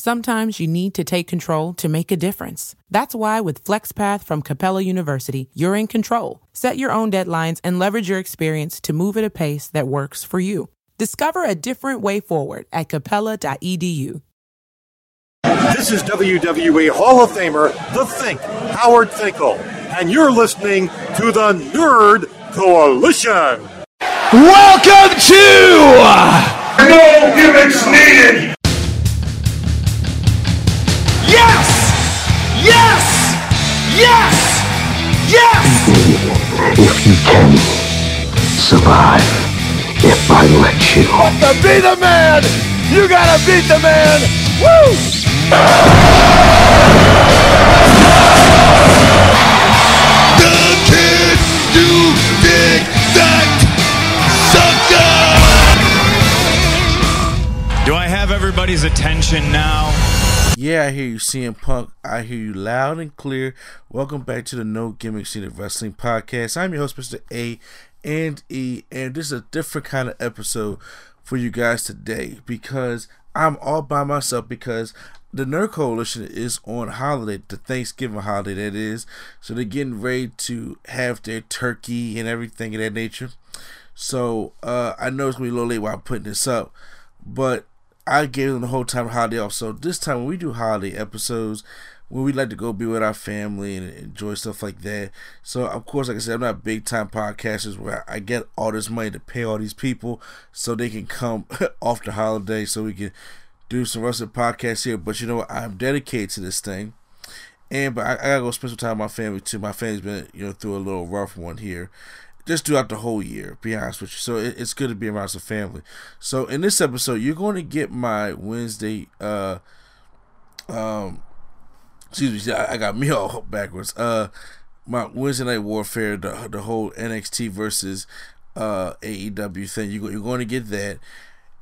Sometimes you need to take control to make a difference. That's why with FlexPath from Capella University, you're in control. Set your own deadlines and leverage your experience to move at a pace that works for you. Discover a different way forward at capella.edu. This is WWE Hall of Famer, The Fink, Howard Finkel, and you're listening to the Nerd Coalition. Welcome to No Gimmicks Needed! Yes! Yes! Yes! if you can survive if I let you. To be the man, you gotta beat the man. Woo! The kid you dig that sucker! Do I have everybody's attention now? Yeah, I hear you, CM Punk. I hear you loud and clear. Welcome back to the No Gimmicks Needed Wrestling Podcast. I'm your host, Mr. A and E, and this is a different kind of episode for you guys today because I'm all by myself because the Nerd Coalition is on holiday, the Thanksgiving holiday that is. So they're getting ready to have their turkey and everything of that nature. So uh, I know it's gonna be a little late while I'm putting this up, but I gave them the whole time holiday off. So this time when we do holiday episodes, when we like to go be with our family and enjoy stuff like that. So of course, like I said, I'm not big time podcasters where I get all this money to pay all these people so they can come off the holiday so we can do some rest wrestling podcasts here. But you know what? I'm dedicated to this thing. And but I, I gotta go spend some time with my family too. My family's been you know through a little rough one here, just throughout the whole year. Be honest with you, so it, it's good to be around some family. So in this episode, you're going to get my Wednesday. uh um Excuse me, I, I got me all backwards. Uh, my Wednesday Night Warfare, the the whole NXT versus uh AEW thing. You you're going to get that.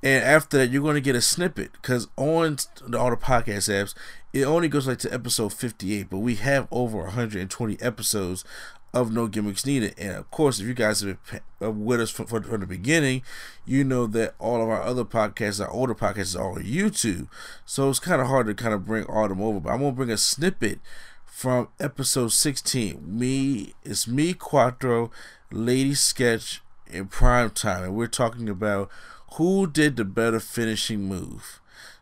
And after that, you're going to get a snippet because on the, all the podcast apps, it only goes like to episode 58, but we have over 120 episodes of No Gimmicks Needed. And of course, if you guys have been uh, with us from, from, the beginning, you know that all of our other podcasts, our older podcasts, are on YouTube. So it's kind of hard to kind of bring all of them over. But I'm going to bring a snippet from episode 16. Me, it's me, Quattro, Lady Sketch, in prime time. And we're talking about who did the better finishing move.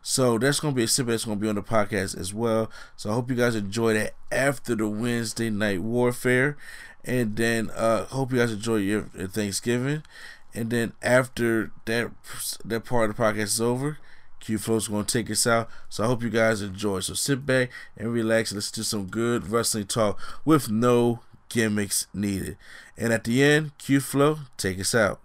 So that's going to be a snippet that's going to be on the podcast as well. So I hope you guys enjoy that after the Wednesday night warfare. And then uh hope you guys enjoy your, Thanksgiving. And then after that that part of the podcast is over, Q Flow's to take us out. So I hope you guys enjoy. So sit back and relax listen to some good wrestling talk with no gimmicks needed. And at the end, Q Flow, take us out.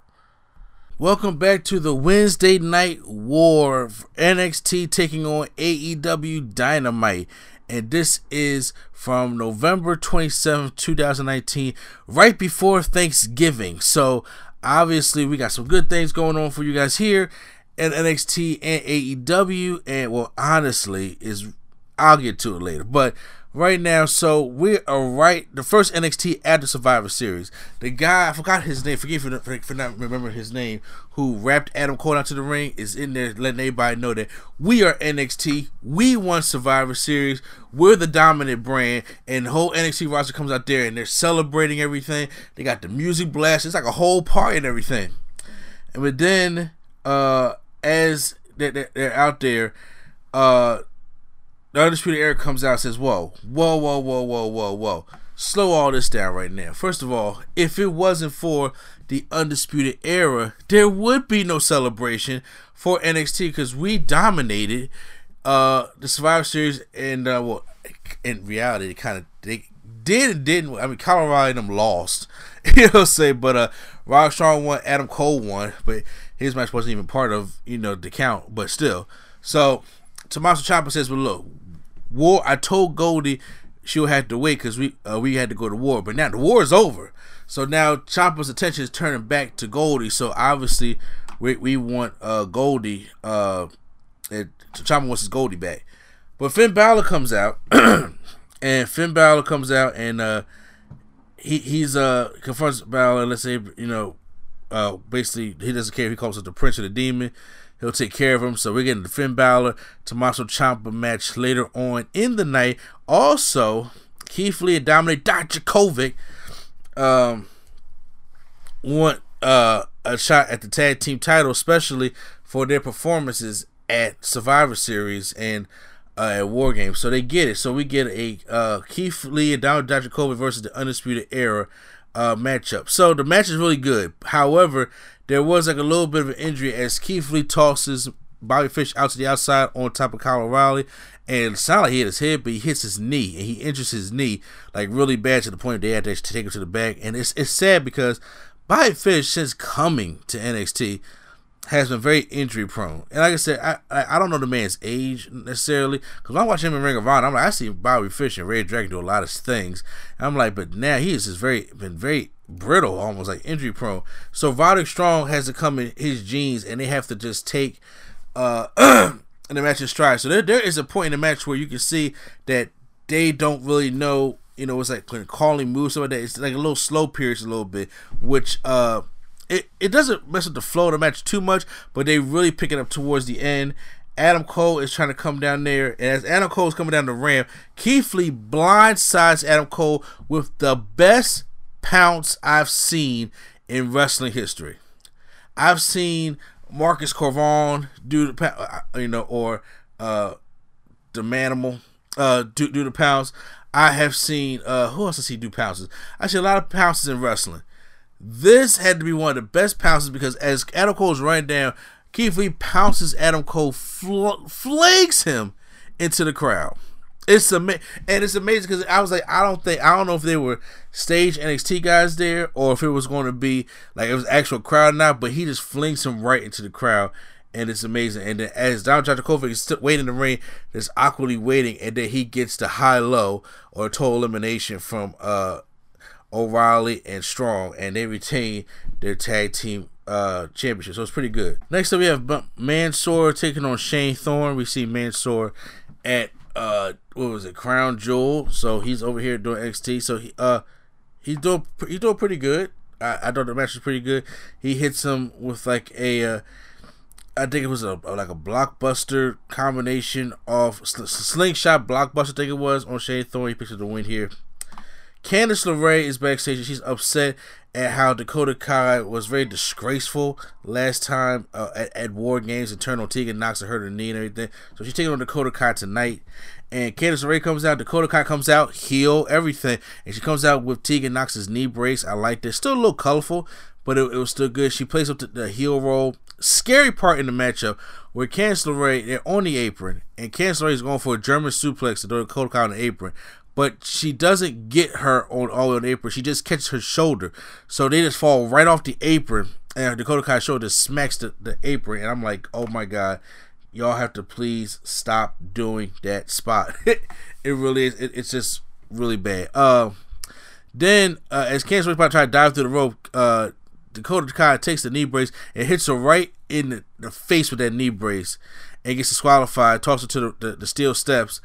Welcome back to the Wednesday Night War. NXT taking on AEW Dynamite. And this is from November 27th, 2019, right before Thanksgiving. So obviously, we got some good things going on for you guys here at NXT and AEW. And well, honestly, is I'll get to it later. But right now. So we are right the first NXT after Survivor Series. The guy I forgot his name. Forgive me for, for not remembering his name. Who wrapped Adam Cole out to the ring is in there, letting everybody know that we are NXT. We won Survivor Series. We're the dominant brand, and the whole NXT roster comes out there and they're celebrating everything. They got the music blast. It's like a whole party and everything. And but then, uh, as they're, they're out there, uh the Undisputed Era comes out and says, Whoa, whoa, whoa, whoa, whoa, whoa, whoa. Slow all this down right now. First of all, if it wasn't for the Undisputed Era, there would be no celebration for NXT because we dominated uh, the Survivor Series and, uh, well, in reality, it kind of they did and didn't. I mean, Colorado and them lost, you know, say, but uh, Rod Strong won, Adam Cole won, but his match wasn't even part of, you know, the count, but still. So, Tommaso Ciampa says, well, look, war. I told Goldie she'll have to wait because we uh, we had to go to war, but now the war is over. So now Chopper's attention is turning back to Goldie. So obviously we we want uh, Goldie. Uh, Ciampa wants his Goldie back, but Finn Balor comes out, and Finn Balor comes out and uh, he he's uh confronts Balor. Let's say you know. Uh, basically, he doesn't care. if He calls it the Prince of the Demon. He'll take care of him. So we're getting the Finn Balor Tommaso Ciampa match later on in the night. Also, Keith Lee and Dominik Dijakovic um, want uh, a shot at the tag team title, especially for their performances at Survivor Series and uh, at War Games. So they get it. So we get a uh, Keith Lee and Dominik Dijakovic versus the Undisputed Era uh, matchup. So the match is really good. However, there was like a little bit of an injury as Keith Lee tosses Bobby Fish out to the outside on top of Kyle O'Reilly. And it sounded like he hit his head, but he hits his knee and he injures his knee like really bad to the point they had to take him to the back. And it's it's sad because Bobby Fish, since coming to NXT, has been very injury prone. And like I said, I I, I don't know the man's age necessarily because I watch him in Ring of Honor, I'm like I see Bobby Fish and Red Dragon do a lot of things. And I'm like, but now he is just very been very brittle, almost like injury prone. So Roderick Strong has to come in his jeans, and they have to just take uh in the match in stride. So there there is a point in the match where you can see that they don't really know. You know, it's like calling moves, some of that. It's like a little slow periods, a little bit, which uh it, it doesn't mess with the flow of the match too much, but they really pick it up towards the end. Adam Cole is trying to come down there, and as Adam Cole is coming down the ramp, Keith Lee blindsides Adam Cole with the best pounce I've seen in wrestling history. I've seen Marcus Cor Von do the uh, you know, or uh, the Manimal uh, do do the pounce. I have seen uh, who else has he do pounces? I see a lot of pounces in wrestling. This had to be one of the best pounces because as Adam Cole is running down, Keith Lee pounces Adam Cole, fl- flags him into the crowd. It's amazing, and it's amazing because I was like, I don't think, I don't know if they were stage NXT guys there or if it was going to be like it was actual crowd now, but he just flings him right into the crowd, and it's amazing. And then as Don Dijakovic is still waiting in the ring, just awkwardly waiting, and then he gets the high low or total elimination from uh O'Reilly and Strong, and they retain their tag team uh, championship. So it's pretty good. Next up, we have Mansoor taking on Shane Thorne. We see Mansoor at uh, what was it, Crown Jewel. So he's over here doing XT. So he uh, he's doing he's doing pretty good. I, I thought the match was pretty good. He hits him with like a uh, I think it was a, like a blockbuster combination of sl- slingshot blockbuster. I think it was on Shane Thorne. He picks up the win here. Candice LeRae is backstage and she's upset at how Dakota Kai was very disgraceful last time uh, at, at War Games and turned on Tegan Nox and hurt her knee and everything. So she's taking on Dakota Kai tonight. And Candice LeRae comes out, Dakota Kai comes out, heel, everything. And she comes out with Tegan Nox's knee brace. I like this. Still a little colorful, but it, it was still good. She plays up the, the heel role. Scary part in the matchup where Candice LeRae, they're on the apron, and Candice LeRae is going for a German suplex to Dakota Kai on the apron but she doesn't get her on all on apron. She just catches her shoulder, so they just fall right off the apron, and Dakota Kai's shoulder smacks the, the apron, and I'm like, oh my god, y'all have to please stop doing that spot. it really is. It, it's just really bad. Uh, then uh, as Candice about to try to dive through the rope, uh, Dakota Kai takes the knee brace and hits her right in the, the face with that knee brace and gets disqualified. Toss her to the, the, the steel steps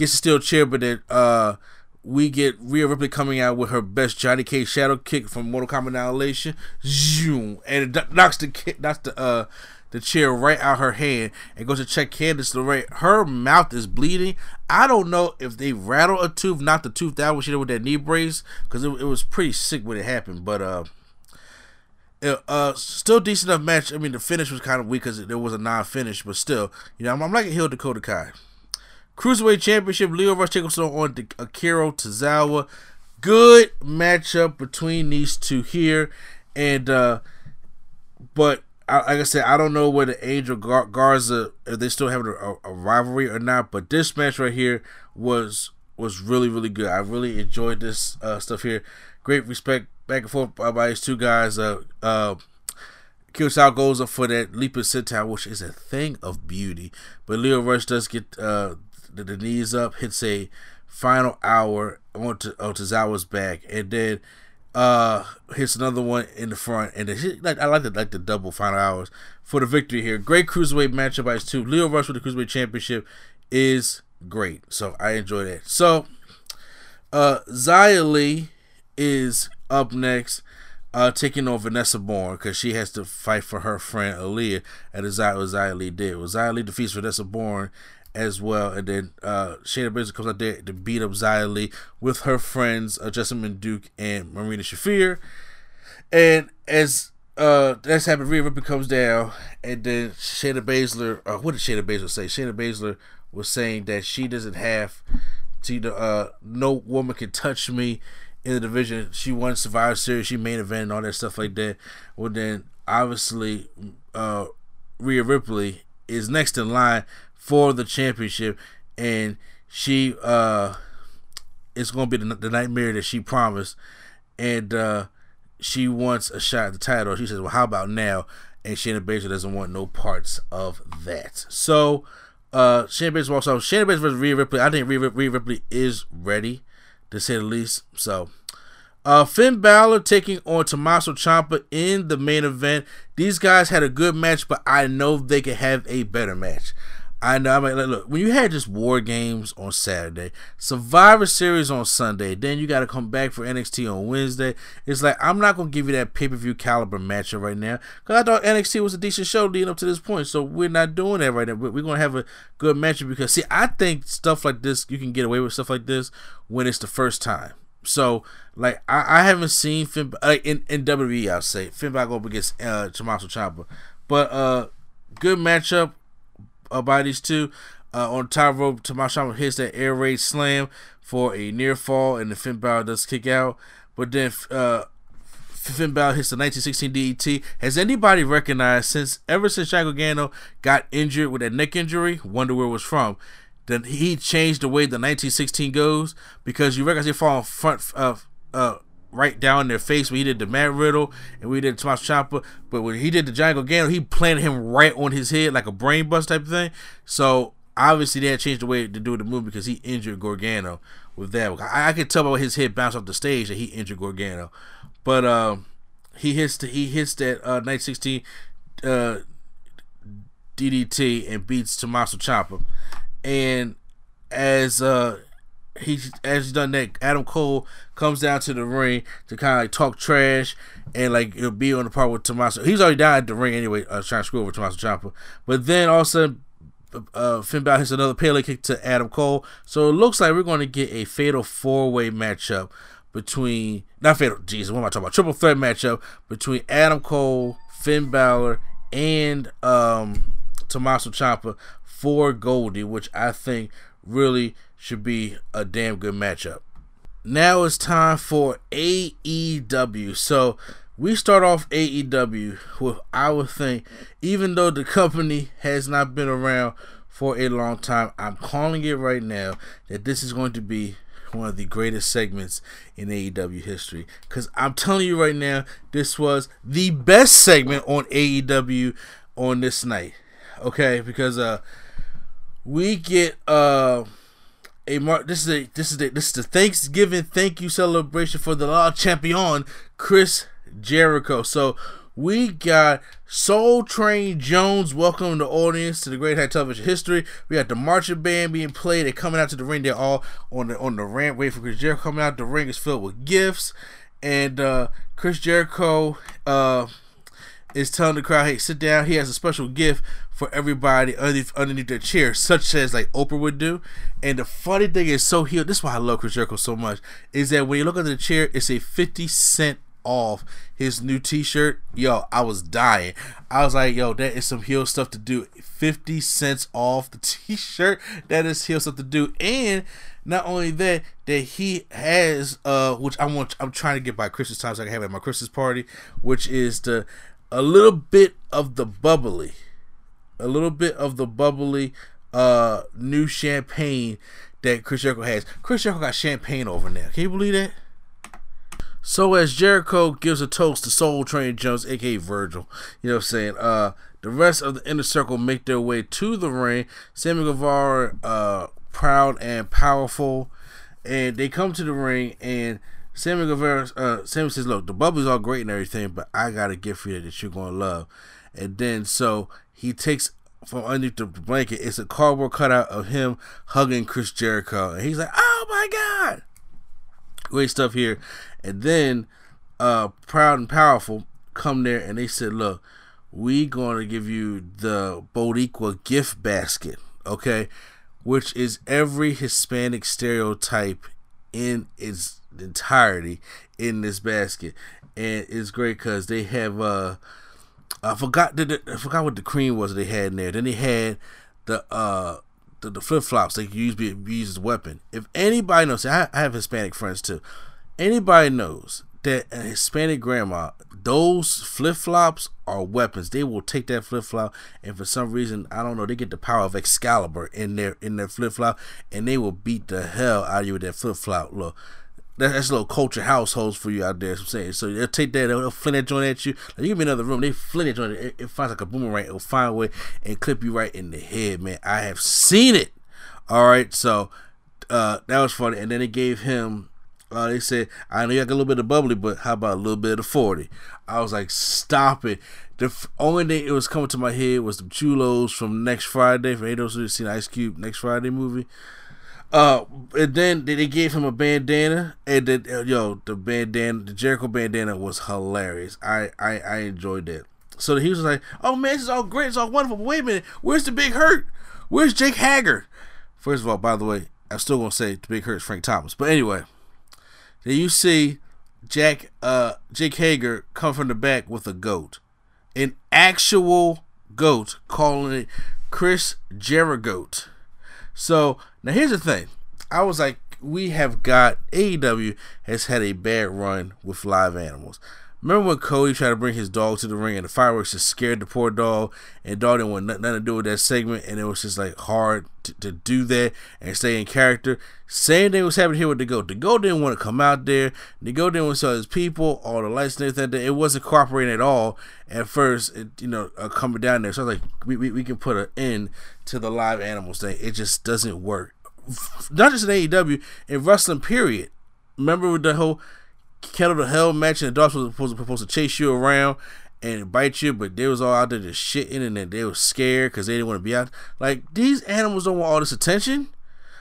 gets the steel chair, but then uh, we get Rhea Ripley coming out with her best Johnny Cage shadow kick from Mortal Kombat Annihilation, zoom, and it knocks the knocks the uh the chair right out her hand and goes to check Candice LeRae. Her mouth is bleeding. I don't know if they rattled a tooth, knocked the tooth out when she did with that knee brace, because it, it, was pretty sick when it happened. But uh, uh, still decent enough match. I mean, the finish was kind of weak because there was a non-finish, but still, you know, I'm, I'm like a Dakota Kai. Cruiserweight Championship, Lio Rush takes on Akira Tozawa. Good matchup between these two here, and uh, but like I said, I don't know whether Angel Gar- Garza if they still have a, a, rivalry or not. But this match right here was was really really good. I really enjoyed this uh, stuff here. Great respect back and forth by, by these two guys. Uh, uh, Kurosawa goes up for that leap of senton, which is a thing of beauty. But Lio Rush does get uh, the, the knees up, hits a final hour onto onto Zawa's back, and then uh hits another one in the front, and hit, like I like the like the double final hours for the victory here. Great cruiserweight matchup by two. Lio Rush with the cruiserweight championship is great, so I enjoy that. So, uh, Xia Li is up next. uh, taking on Vanessa Borne because she has to fight for her friend Aaliyah, and as Xia Li did. Xia Li defeats Vanessa Borne as well, and then uh, Shayna Baszler comes out there to beat up Xia Li with her friends uh, Jessamyn Duke and Marina Shafir. And as uh, that's happened, Rhea Ripley comes down, and then Shayna Baszler, uh, what did Shayna Baszler say? Shayna Baszler was saying that she doesn't have to, uh, no woman can touch me in the division. She won Survivor Series, she main event, and all that stuff like that. Well, then obviously, uh, Rhea Ripley is next in line for the championship, and she uh, is going to be the, the nightmare that she promised, and uh, she wants a shot at the title. She says, "Well, how about now?" And Shayna Baszler doesn't want no parts of that. So, uh, Shayna Baszler walks off. Shayna Baszler versus Rhea Ripley. I think Rhea, Rhea Ripley is ready to say the least. So, uh, Finn Balor taking on Tommaso Ciampa in the main event. These guys had a good match, but I know they could have a better match. I know. I mean, look, when you had just War Games on Saturday, Survivor Series on Sunday, then you got to come back for NXT on Wednesday. It's like I'm not gonna give you that pay per view caliber matchup right now because I thought NXT was a decent show leading up to this point. So we're not doing that right now. We're gonna have a good matchup because see, I think stuff like this you can get away with stuff like this when it's the first time. So like I, I haven't seen Finn like in, in WWE I'll say Finn Balor up against uh Tommaso Ciampa. But uh good matchup uh, by these two. Uh, on top rope, Tommaso Ciampa hits that air raid slam for a near fall, and the Finn Balor does kick out. But then uh, Finn Balor hits the 1916 DDT. Has anybody recognized since ever since Johnny Gargano got injured with that neck injury? Wonder where it was from. Then he changed the way the 1916 goes because you recognize he fall front uh, uh, right down in their face when he did the Matt Riddle and we did Tommaso Ciampa. But when he did the Giant Gargano, he planted him right on his head like a brain bust type of thing. So obviously they had changed the way to do the move because he injured Gargano with that. I, I could tell by his head bounced off the stage that he injured Gargano. But um, he hits the, he hits that uh, night 16 uh, DDT and beats Tommaso Ciampa. And as uh he as he's done that, Adam Cole comes down to the ring to kind of like talk trash and like it'll be on the part with Tommaso. He's already down at the ring anyway, uh, trying to screw over Tommaso Ciampa. But then all of a sudden, uh, Finn Balor hits another Pele kick to Adam Cole. So it looks like we're going to get a fatal four way matchup between not fatal. Jesus, what am I talking about? Triple threat matchup between Adam Cole, Finn Balor, and um, Tommaso Ciampa for Goldie, which I think really should be a damn good matchup. Now it's time for AEW. So we start off AEW with I would think, even though the company has not been around for a long time, I'm calling it right now that this is going to be one of the greatest segments in AEW history. Because I'm telling you right now, this was the best segment on AEW on this night. Okay, because uh, we get uh a mar- this is a this is a, this is the Thanksgiving thank you celebration for the law champion Chris Jericho. So we got Soul Train Jones welcoming the audience to the Great High Television history. We got the marching band being played. They're coming out to the ring. They're all on the on the ramp waiting for Chris Jericho coming out. The ring is filled with gifts, and uh, Chris Jericho uh, is telling the crowd, "Hey, sit down." He has a special gift for everybody underneath, underneath their chair, such as like Oprah would do. And the funny thing is, so healed. This is why I love Chris Jericho so much. Is that when you look under the chair, it's a fifty cent off his new T-shirt. Yo, I was dying. I was like, yo, that is some heel stuff to do. Fifty cents off the T-shirt. That is heel stuff to do. And not only that, that he has, uh, which I want, I'm trying to get by Christmas time so I can have it at my Christmas party, which is the a little bit of the bubbly, a little bit of the bubbly uh new champagne that Chris Jericho has. Chris Jericho got champagne over there. Can you believe that? So as Jericho gives a toast to Soul Train Jones, aka Virgil, you know what I'm saying? Uh the rest of the inner circle make their way to the ring. Sammy Guevara, uh, proud and powerful, and they come to the ring and Sammy Guevara, uh, Sammy says, "Look, the bubbly's all great and everything, but I got a gift for you that you're gonna love." And then so he takes from underneath the blanket. It's a cardboard cutout of him hugging Chris Jericho, and he's like, "Oh my god!" Great stuff here. And then uh, Proud and Powerful come there and they said, "Look, we going to give you the Boricua gift basket, okay, which is every Hispanic stereotype in its entirety in this basket, and it's great because they have uh." I forgot I forgot what the cream was they had in there. Then they had the uh the, the flip flops they use be used as a weapon. If anybody knows, I, I have Hispanic friends too. Anybody knows that a Hispanic grandma, those flip flops are weapons. They will take that flip flop, and for some reason, I don't know, they get the power of Excalibur in their in their flip flop, and they will beat the hell out of you with that flip flop. Look, that's a little culture households for you out there. I'm saying so they'll take that, they'll fling that joint at you. Like, you give me another room, they fling it joint. It, it finds like a boomerang. It'll find a way and clip you right in the head, man. I have seen it. All right, so uh, that was funny. And then they gave him. Uh, they said, I know you got a little bit of bubbly, but how about a little bit of 40? I was like, stop it. The f- only thing it was coming to my head was the chulos from next Friday. For those who have seen Ice Cube next Friday movie. Uh, and then they gave him a bandana, and then uh, yo, the bandana, the Jericho bandana was hilarious. I I, I enjoyed that. So he was like, "Oh man, this is all great, it's all wonderful." But wait a minute, where's the big hurt? Where's Jake Hager? First of all, by the way, I'm still gonna say the big hurt is Frank Thomas. But anyway, then you see Jack uh Jake Hager come from the back with a goat, an actual goat, calling it Chris Jericho. So now here's the thing. I was like, we have got AEW has had a bad run with live animals. Remember when Cody tried to bring his dog to the ring and the fireworks just scared the poor dog and dog didn't want nothing to do with that segment and it was just like hard to, to do that and stay in character. Same thing was happening here with the goat. The goat didn't want to come out there. The goat didn't want to sell his people, all the lights and everything. It wasn't cooperating at all at first. It, you know, uh, coming down there. So I was like, we, we, we can put an end to the live animals thing. It just doesn't work. Not just in AEW, in wrestling, period. Remember with the whole Kennel to hell match and the dogs was supposed, supposed to chase you around and bite you, but they was all out there just shitting and then they was scared because they didn't want to be out. Like these animals don't want all this attention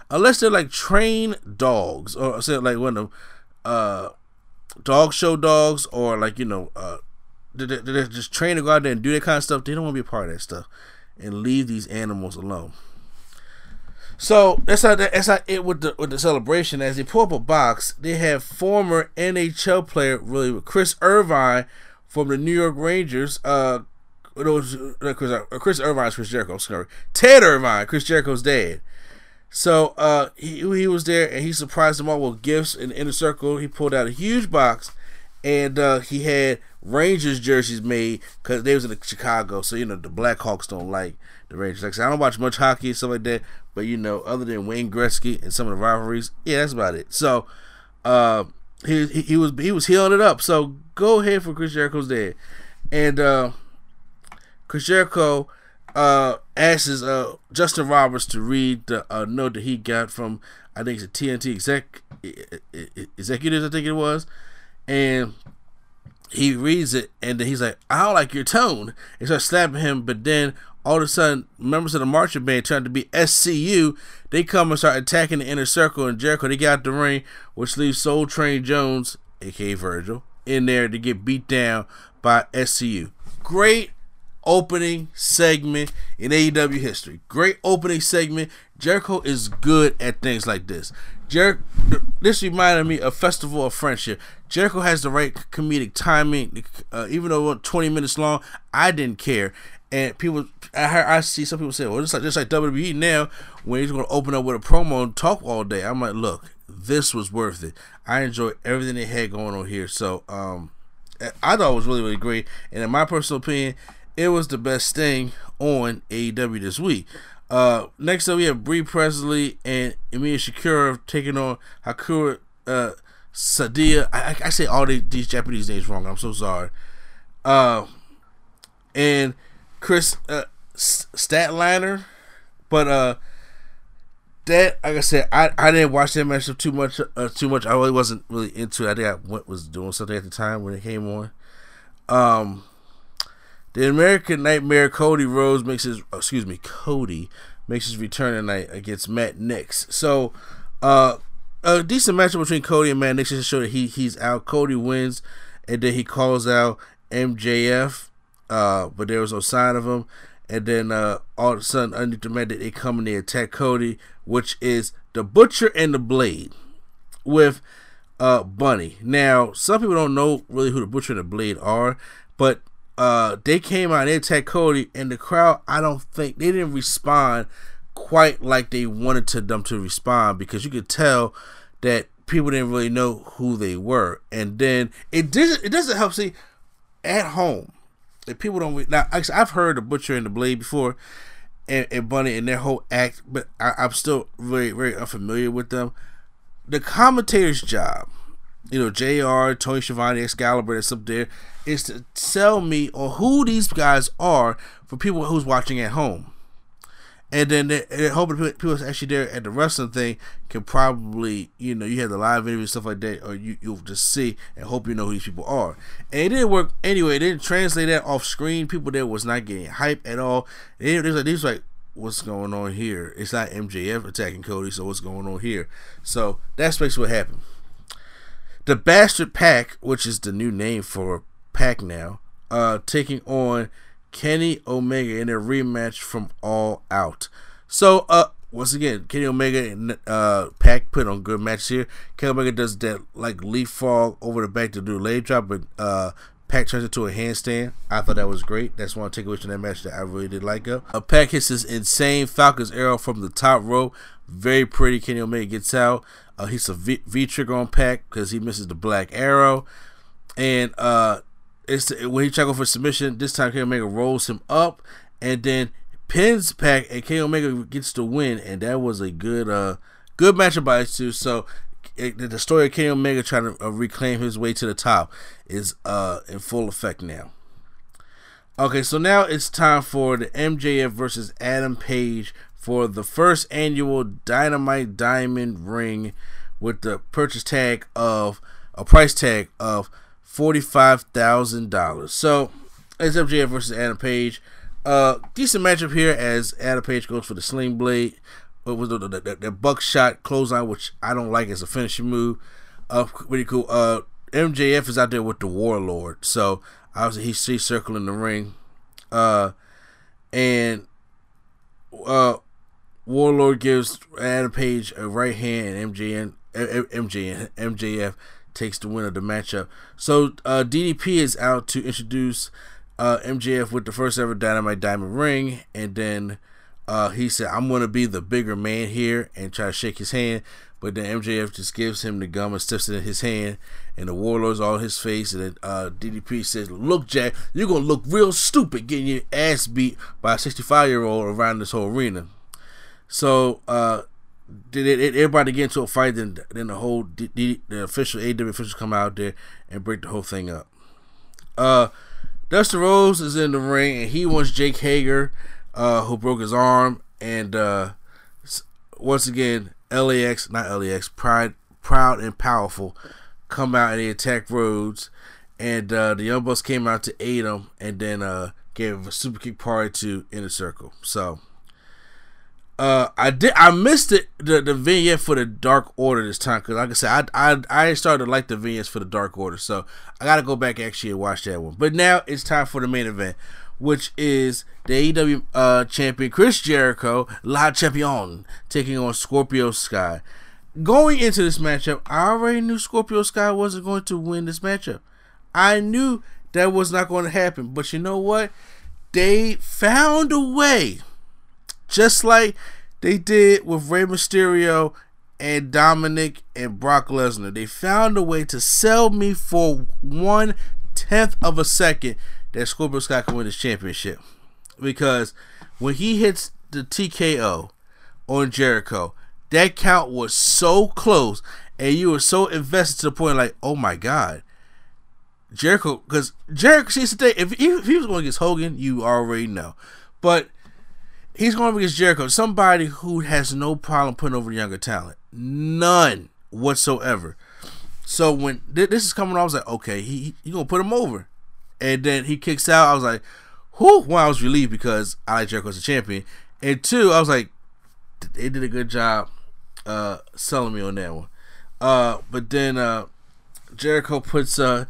unless they're like trained dogs or say like one of them uh, dog show dogs or like you know uh, they're, they're just trained to go out there and do that kind of stuff. They don't want to be a part of that stuff and leave these animals alone. So that's how that's how it with the with the celebration. As they pull up a box, they have former NHL player, really Chris Irvine from the New York Rangers. Uh, was uh, Chris, uh, Chris Irvine's Chris Jericho. Sorry, Ted Irvine, Chris Jericho's dad. So uh, he he was there and he surprised them all with gifts in the inner circle. He pulled out a huge box and uh, he had Rangers jerseys made because they was in Chicago. So you know the Blackhawks don't like the Rangers. Like I, said, I don't watch much hockey and stuff like that, but you know, other than Wayne Gretzky and some of the rivalries, yeah, that's about it. So, uh, he, he, he was he was healing it up. So go ahead for Chris Jericho's dad, and uh, Chris Jericho uh asks uh Justin Roberts to read the uh, note that he got from I think it's a TNT exec executives I think it was, and he reads it and then he's like, I don't like your tone. And starts slapping him, but then all of a sudden, members of the marching band trying to be SCU, they come and start attacking the inner circle and Jericho. They get out the ring, which leaves Soul Train Jones, aka Virgil, in there to get beat down by SCU. Great opening segment in AEW history. Great opening segment. Jericho is good at things like this. Jer- this reminded me of Festival of Friendship. Jericho has the right comedic timing. Uh, even though it was 20 minutes long, I didn't care. And people, I heard, I see some people say, "Well, it's like just like WWE now, when he's going to open up with a promo and talk all day." I'm like, look, this was worth it. I enjoyed everything they had going on here. So, um, I thought it was really really great. And in my personal opinion, it was the best thing on AEW this week. Uh, next up, we have Brie Presley and Emiya Shakira taking on Hakura uh, Sadia. I, I, say all these, these Japanese names wrong. I'm so sorry. Uh, and Kris uh, Statlander, but uh, that like I said, I, I didn't watch that matchup too much. Uh, too much. I really wasn't really into. it. I think I went, was doing something at the time when it came on. Um, the American Nightmare Cody Rhodes makes his excuse me Cody makes his return tonight against Matt Nix. So, uh, a decent matchup between Cody and Matt Nix to show that he he's out. Cody wins and then he calls out MJF, uh, but there was no sign of him. And then uh, all of a sudden, underneath the they come and they attack Cody, which is the Butcher and the Blade with uh, Bunny. Now, some people don't know really who the Butcher and the Blade are, but uh, they came out and they attacked Cody, and the crowd, I don't think they didn't respond quite like they wanted to them to respond because you could tell that people didn't really know who they were. And then it doesn't it doesn't help see at home people don't now I've heard the Butcher and the Blade before and, and Bunny and their whole act, but I, I'm still very very unfamiliar with them. The commentator's job, you know, Jr. Tony Schiavone, Excalibur that's up there, is to sell me on who these guys are for people who's watching at home and then they, hoping people actually there at the wrestling thing can probably you know you have the live interview stuff like that or you you'll just see and hope you know who these people are. And it didn't work anyway. It didn't translate that off screen. People there was not getting hype at all. They, they was like like what's going on here? It's not MJF attacking Cody so what's going on here? So that's basically what happened. The bastard Pac which is the new name for Pac now uh taking on Kenny Omega in a rematch from All Out. So, uh, once again, Kenny Omega and uh, Pac put on good match here. Kenny Omega does that like leaf fall over the back to do a leg drop, but uh, Pac turns it to a handstand. I thought that was great. That's one takeaway from that match that I really did like. Up, uh, Pac hits this insane Falcon's arrow from the top rope. Very pretty. Kenny Omega gets out. Uh, he's a v trigger on Pac because he misses the black arrow, and uh, it's when he try go for submission. This time, Kenny Omega rolls him up and then pins Pac, and Kenny Omega gets the win. And that was a good, uh, good matchup by these two. So it, the story of Kenny Omega trying to uh, reclaim his way to the top is uh in full effect now. Okay, so now it's time for the MJF versus Adam Page for the first annual Dynamite Diamond Ring with the purchase tag of a price tag of forty-five thousand dollars. So it's MJF versus Adam Page. Uh, decent matchup here as Adam Page goes for the sling blade. What was the, the, the, the buckshot clothesline, which I don't like as a finishing move. Uh, pretty cool. Uh, MJF is out there with the Wardlow, so obviously he's, he's circling the ring. Uh, and uh, Wardlow gives Adam Page a right hand, and MJN, MJN, MJF takes the win of the matchup. So uh, DDP is out to introduce uh, MJF with the first ever Dynamite Diamond Ring, and then uh, he said, "I'm going to be the bigger man here," and try to shake his hand. But then MJF just gives him the gum and stuffs it in his hand, and the Warlord's on his face. And then uh, DDP says, "Look, Jack, you're gonna look real stupid getting your ass beat by a 65 year old around this whole arena." So uh, did it, everybody get into a fight, then then the whole the, the, official AW officials come out there and break the whole thing up. Uh, Dustin Rhodes is in the ring and he wants Jake Hager, uh, who broke his arm, and uh, once again LAX, not LAX, Pride, Proud and Powerful, come out and they attack Rhodes, and uh, the Young Bucks came out to aid him, and then uh, gave a super kick party to Inner Circle. So uh, I did. I missed it the, the vignette for the Dark Order this time because, like I said, I, I I started to like the vignettes for the Dark Order, so I got to go back actually and watch that one. But now it's time for the main event, which is the AEW uh, champion Chris Jericho, La Champion, taking on Scorpio Sky. Going into this matchup, I already knew Scorpio Sky wasn't going to win this matchup. I knew that was not going to happen, but you know what? They found a way just like they did with Rey Mysterio and Dominic and Brock Lesnar. They found a way to sell me for one tenth of a second that Scorpio Sky can win this championship. Because when he hits the TKO on Jericho, that count was so close and you were so invested to the point like, oh my god. Jericho, because Jericho, see, today, if he, if he was going against Hogan, you already know. But he's going against Jericho, somebody who has no problem putting over younger talent, none whatsoever. So when th- this is coming, I was like, okay, he he gonna put him over, and then he kicks out. I was like, whew. One, I was relieved because I like Jericho as a champion, and two, I was like, they did a good job uh, selling me on that one. Uh, but then uh, Jericho puts uh,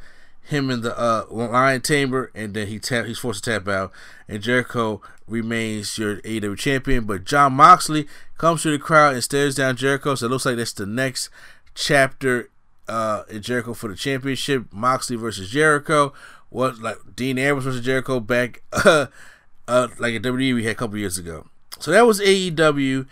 him in the uh, lion tamer, and then he tap he's forced to tap out, and Jericho remains your AEW champion. But Jon Moxley comes through the crowd and stares down Jericho, so it looks like that's the next chapter uh, in Jericho for the championship. Moxley versus Jericho. What like Dean Ambrose versus Jericho back uh, uh, like a WWE we had a couple years ago. So that was AEW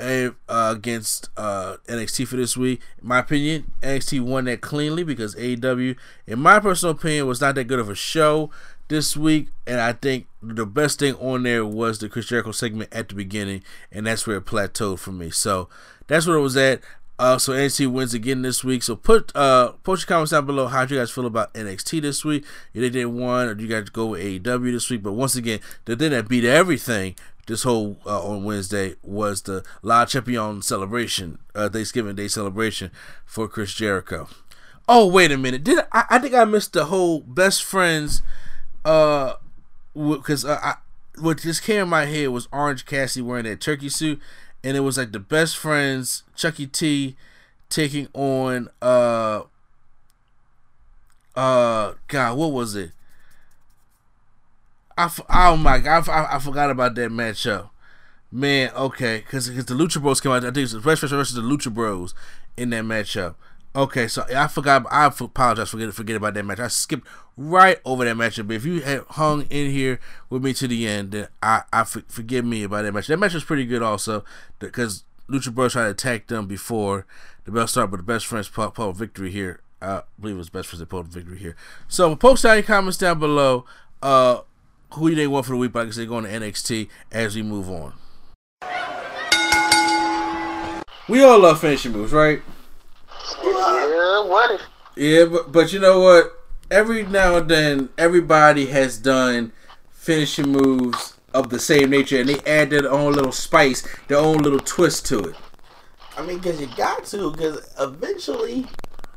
uh, against uh, NXT for this week. In my opinion, NXT won that cleanly because AEW, in my personal opinion, was not that good of a show this week. And I think the best thing on there was the Chris Jericho segment at the beginning, and that's where it plateaued for me. So that's where it was at. Uh, so NXT wins again this week. So put uh post your comments down below how you guys feel about NXT this week. If they did one, or do you guys go with AEW this week? But once again, the thing that beat everything this whole uh, on Wednesday was the La Champion celebration, uh, Thanksgiving Day celebration for Chris Jericho. Oh wait a minute, did I, I think I missed the whole best friends? Uh, because uh, I what just came in my head was Orange Cassidy wearing that turkey suit, and it was like the best friends Chucky T taking on uh uh God, what was it? I, oh my god, I, I, forgot about that matchup. Man, okay, because because the Lucha Bros came out. I think it's Best Friends versus the Lucha Bros in that matchup. Okay, so I forgot. I apologize for forget about that match. I skipped right over that matchup. But if you had hung in here with me to the end, then I, forgive me about that match. That match was pretty good also because Lucha Bros tried to attack them before the best start, but the best friends pulled, pulled victory here. I believe it was best friends that pulled victory here. So post down your comments down below. Uh, who they want for the week, but like I said, going to NXT as we move on. We all love finishing moves, right? Yeah, what? Yeah, but but you know what? Every now and then, everybody has done finishing moves of the same nature, and they add their own little spice, their own little twist to it. I mean, because you got to, because eventually,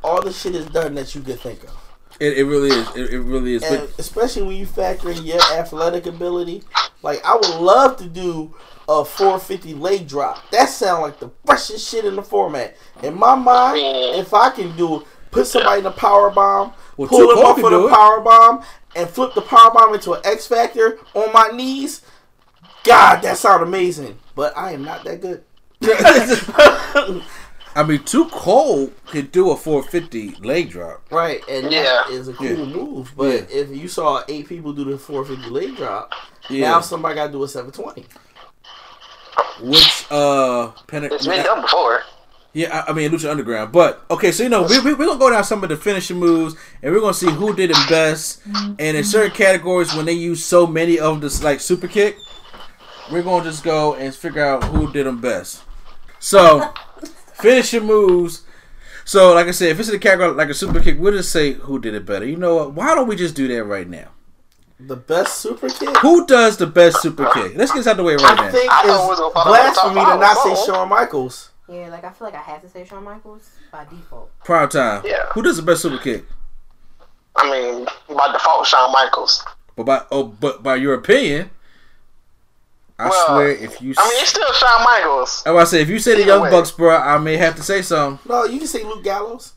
all the shit is done that you could think of. It, it really is. It, it really is. And especially when you factor in your athletic ability. Like I would love to do a 450 leg drop. That sounds like the freshest shit in the format. In my mind, if I can do it, put somebody in a power bomb, well, pull them off of the power bomb, and flip the power bomb into an X Factor on my knees. God, that sounds amazing. But I am not that good. I mean, Too Cold could do a 450 leg drop. Right, and yeah. that is a cool yeah. move. But yeah. if you saw eight people do the 450 leg drop, yeah. now somebody got to do a 720. Which, uh, Pen- it's been done before. Yeah, I, mean, Lucha Underground. But, okay, so, you know, we, we, we're going to go down some of the finishing moves, and we're going to see who did it best. And in certain categories, when they use so many of this, like, super kick, we're going to just go and figure out who did them best. So, finishing moves. So, like I said, if it's in a category like a super kick, we'll just say who did it better. You know what? Why don't we just do that right now? The best super kick? Who does the best super kick? Let's get this out the way right I now. Think I think it's blasphemy to not say Shawn Michaels. Yeah, like I feel like I have to say Shawn Michaels by default. Prime time. Yeah. Who does the best super kick? I mean, by default, Shawn Michaels. But by oh, but by your opinion, I well, swear, if you. I mean, it's still Shawn Michaels. I say, if you say the Young way. Bucks, bro, I may have to say something. No, you can say Luke Gallows.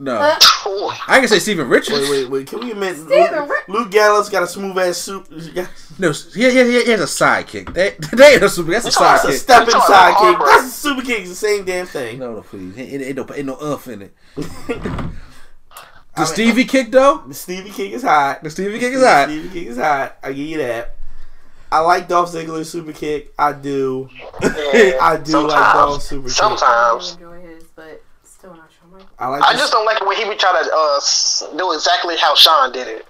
No, I can say Steven Richards. Wait, wait, wait. Can we admit Luke, Luke, Gallows got a smooth ass soup? No, yeah, yeah, yeah. He has a sidekick. That, that ain't a super. That's a sidekick. That's a stepping sidekick. That's a super kick. It's the same damn thing. No, no, please. Ain't, ain't, no, ain't no umph in it. The I mean, Stevie kick though. The Stevie kick is hot. The Stevie kick is hot. The Stevie kick is hot. I give you that. I like Dolph Ziggler's super kick. I do. Yeah, I do sometimes. like Dolph's super sometimes. kick. Sometimes. enjoy his, but still not Shawn I like. I just don't like the way he would try to uh, do exactly how Shawn did it.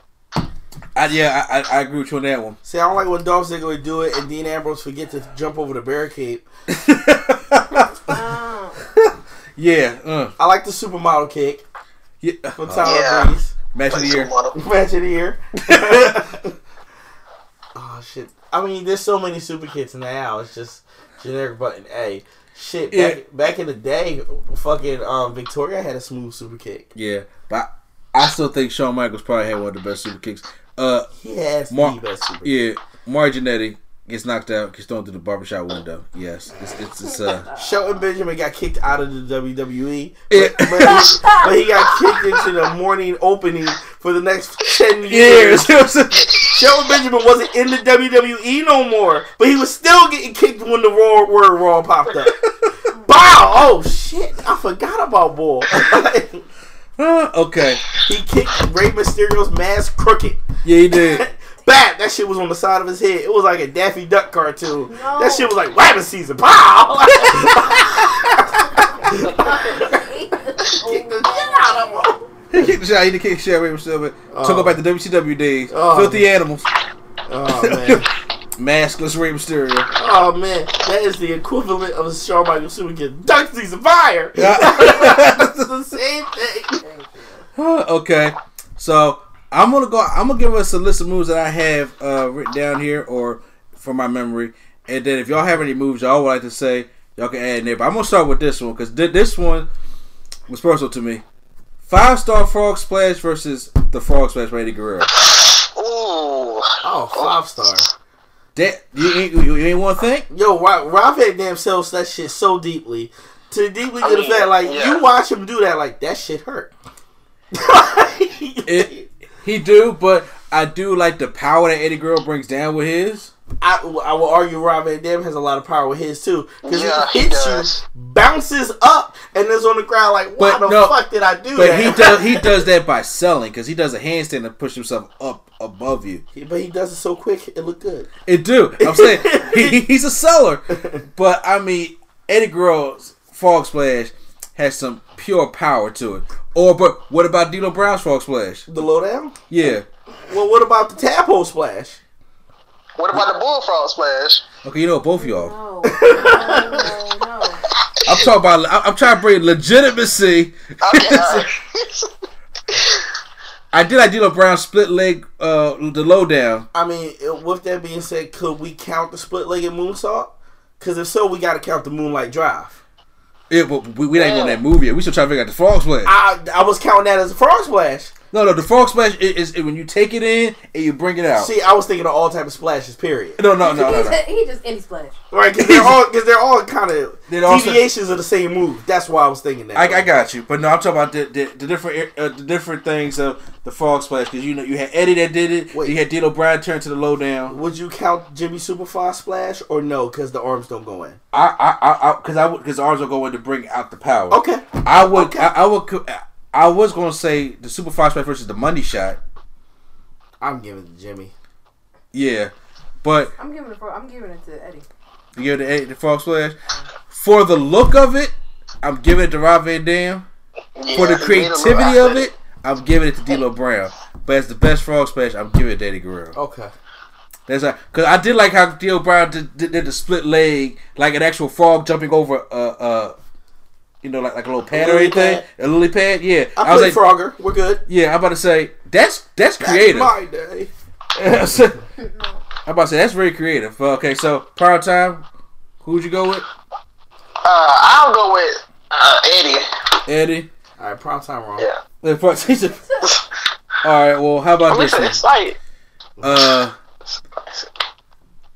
I, yeah, I, I agree with you on that one. See, I don't like when Dolph Ziggler do it and Dean Ambrose forget to jump over the barricade. yeah, uh. I like the supermodel kick. Yeah, from Tyler yeah. Breeze. Match of the year. Match of the year. Oh shit! I mean, there's so many super kits now. It's just generic button A. Shit, back, yeah. back in the day, fucking um, Victoria had a smooth super kick. Yeah, but I still think Shawn Michaels probably had one of the best super kicks. Uh, he has Mar- the best super. Yeah, Marty Jannetty gets knocked out, gets thrown through the barbershop window. Yes, it's it's, it's uh. Shelton Benjamin got kicked out of the WWE, Yeah. but, but, he, but he got kicked into the morning opening for the next ten years. Years. Shelton Benjamin wasn't in the WWE no more, but he was still getting kicked when the raw word Raw popped up. Bow! Oh shit! I forgot about Bull. okay. he kicked Rey Mysterio's mask crooked. Yeah, he did. Bam! That shit was on the side of his head. It was like a Daffy Duck cartoon. No. That shit was like rabbit season. Pow! Kick the shit out of him. He kicked the shot. He did kick the shot away from himself. Oh. Talk about the WCW days. Oh. Filthy animals. Oh man. Maskless Rey Mysterio. Oh man, that is the equivalent of Shawn Michaels suing getting Duck Season Fire. Yeah. it's the same thing. okay, so I'm gonna go. I'm gonna give us a list of moves that I have uh, written down here, or from my memory, and then if y'all have any moves y'all would like to say, y'all can add in there. But I'm gonna start with this one because this one was personal to me. Five star frog splash versus the frog splash by Eddie Guerrero. Ooh. Oh, five star. That you ain't you, you ain't want to think? Yo, Rob, Rob Van Dam sells that shit so deeply. To deeply I to the mean, fact, like, yeah. you watch him do that, like, that shit hurt. It, he do, but I do like the power that Eddie Guerrero brings down with his. I, I will argue Rob Van Dam has a lot of power with his too. Because Yeah, he he hits does. you, bounces up, and is on the ground like, why But the no, fuck did I do But that? he does he does that by selling because he does a handstand to push himself up above you. But he does it so quick, it look good. It do. I'm saying he, he's a seller, but I mean Eddie Guerrero's frog splash has some pure power to it. Or but what about D'Lo Brown's frog splash? The lowdown? Yeah. Well, what about the tadpole splash? What about the bullfrog splash? Okay, you know both of y'all. No, no, no. I'm talking about. I'm I'm trying to bring legitimacy. Okay, all right. I did like D'Lo Brown split leg, uh, the lowdown. I mean, uh, with that being said, could we count the split-legged moonsault? Because if so, we got to count the Moonlight Drive. Yeah, but we, we ain't on that movie yet. We still trying to figure out the frog splash. I I was counting that as a frog splash. No, no, the frog splash is, is when you take it in and you bring it out. See, I was thinking of all type of splashes. Period. no, no, no, no, He no. just, he just any splash. Right? Because they're all because they're all kind of They're deviations of the same move. That's why I was thinking that. I, I got you, but no, I'm talking about the the, the different uh, the different things of the frog splash because you know you had Eddie that did it. Wait. You had D'Lo Brown turn to the lowdown. Would you count Jimmy Superfly splash or no? Because the arms don't go in. I I I because I would because arms are going to bring out the power. Okay. I would Okay. I, I would co- I was going to say the super fast splash versus the money shot. I'm giving it to Jimmy. Yeah, but I'm giving it for. I'm giving it to Eddie. you give the the frog splash for the look of it. I'm giving it to Rob Van Dam. Yeah, For the he made a little creativity of it, I'm giving it to D'Lo Brown. But as the best frog splash, I'm giving it to Eddie Guerrero. Okay. That's because I did like how D'Lo Brown did, did, did the split leg, like an actual frog jumping over uh uh, you know, like like a little pad or anything, pad. a lily pad. Yeah, I, I was played like, Frogger. We're good. yeah, I'm about to say that's that's creative. in my day. I'm about to say that's very creative. Well, Okay, so prime time, who'd you go with? Uh, I'll go with uh, Eddie. Eddie. All right, prime time wrong. Yeah. The front- he All right, well, how about I'm this listen, one? it's like Uh,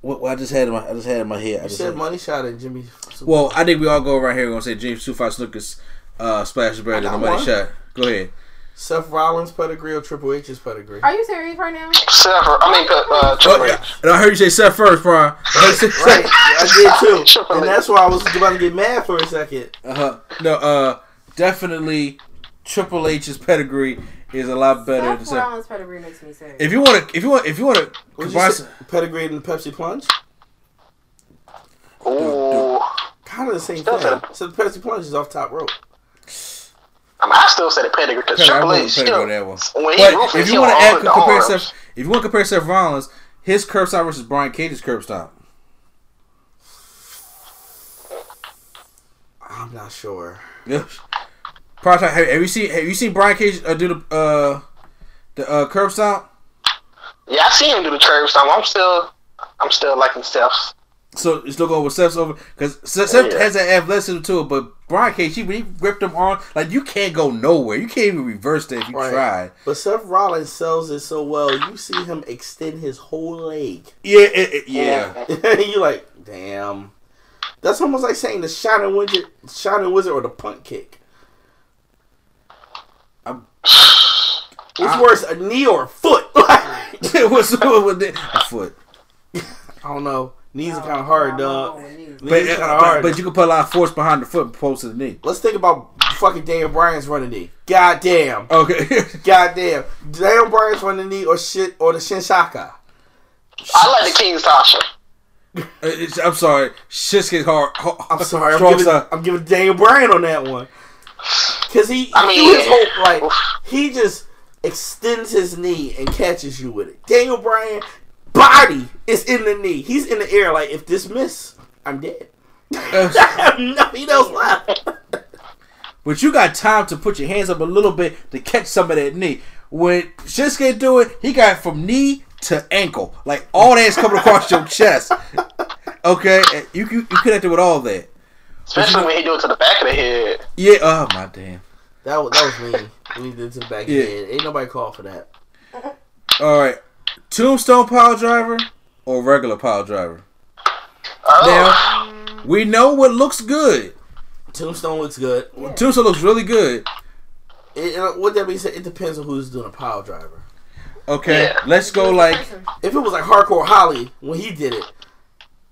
what, what I just had in my I just had in my head. I You just said had, money shot at Jimmy. Super- well, I think we all go right here. We're gonna say James Two Five Snuka's uh, splash is better than the got money one. shot. Go ahead. Seth Rollins pedigree or Triple H's pedigree? Are you serious right now? Seth, I mean, uh, Oh, Triple yeah. H. And I heard you say Seth first, Brian. Right, I did too, and that's why I was about to get mad for a second. Uh huh. No, uh, definitely Triple H's pedigree is a lot better than Seth Seth. Rollins pedigree makes me sick. If you want to, if you want, if you want to combine. Pedigree and the Pepsi Plunge? Ooh. Kind of the same Still thing. better. So the Pepsi Plunge is off top rope. I mean, I still say the pedigree because Pedigree, I Triple H, with you know, that one. when he But ruthless, if you want to add compare arms. Seth, if you want to compare Seth Rollins, his curb stomp versus Brian Cage's curb stomp. I'm not sure. Yes. Prior have, have you seen have you seen Brian Cage uh, do the uh the uh, curb stomp? Yeah, I seen him do the curb stomp. I'm still, I'm still liking Steph's. So going with Seth's over because Seth, Seth Yeah. has that athleticism to it, but Brian Cage, he, when he ripped him on, like you can't go nowhere. You can't even reverse that if you Right. try. But Seth Rollins sells it so well. You see him extend his whole leg. Yeah, it, it- yeah. you like, damn. That's almost like saying the shining wizard, shining wizard, or the punt kick. I'm- What's I- worse, a knee or a foot? What's with? A foot. I don't know. Knees are kind of hard, I'm dog. knees. But, Knees kind of uh, hard. but you can put a lot of force behind the foot and post to the knee. Let's think about fucking Daniel Bryan's running knee. Goddamn. Okay. Goddamn. Daniel Bryan's running knee or shit or the Shinshaka. I like the Kinshasa. Uh, it's- I'm sorry. Shit's get hard. hard I'm sorry. I'm giving, side. I'm giving Daniel Bryan on that one. Cause he, I mean, through his yeah. whole like he just extends his knee and catches you with it. Daniel Bryan body is in the knee. He's in the air like if this miss, I'm dead. Nothing else left. But you got time to put your hands up a little bit to catch some of that knee. When Shinsuke do it, he got from knee to ankle. Like all that's coming across your chest. Okay, and you you, you connected with all that. Especially when he do it to the back of the head. Yeah. Oh my damn. That was that was me. When he did to the back of Yeah. the head. Ain't nobody call for that. All right. Tombstone pile driver or regular pile driver. Oh, Now we know what looks good. Tombstone looks good. Tombstone looks really good. It, it, what that being said, it depends on who's doing a pile driver. Okay, Yeah. let's go like If it was like Hardcore Holly when he did it,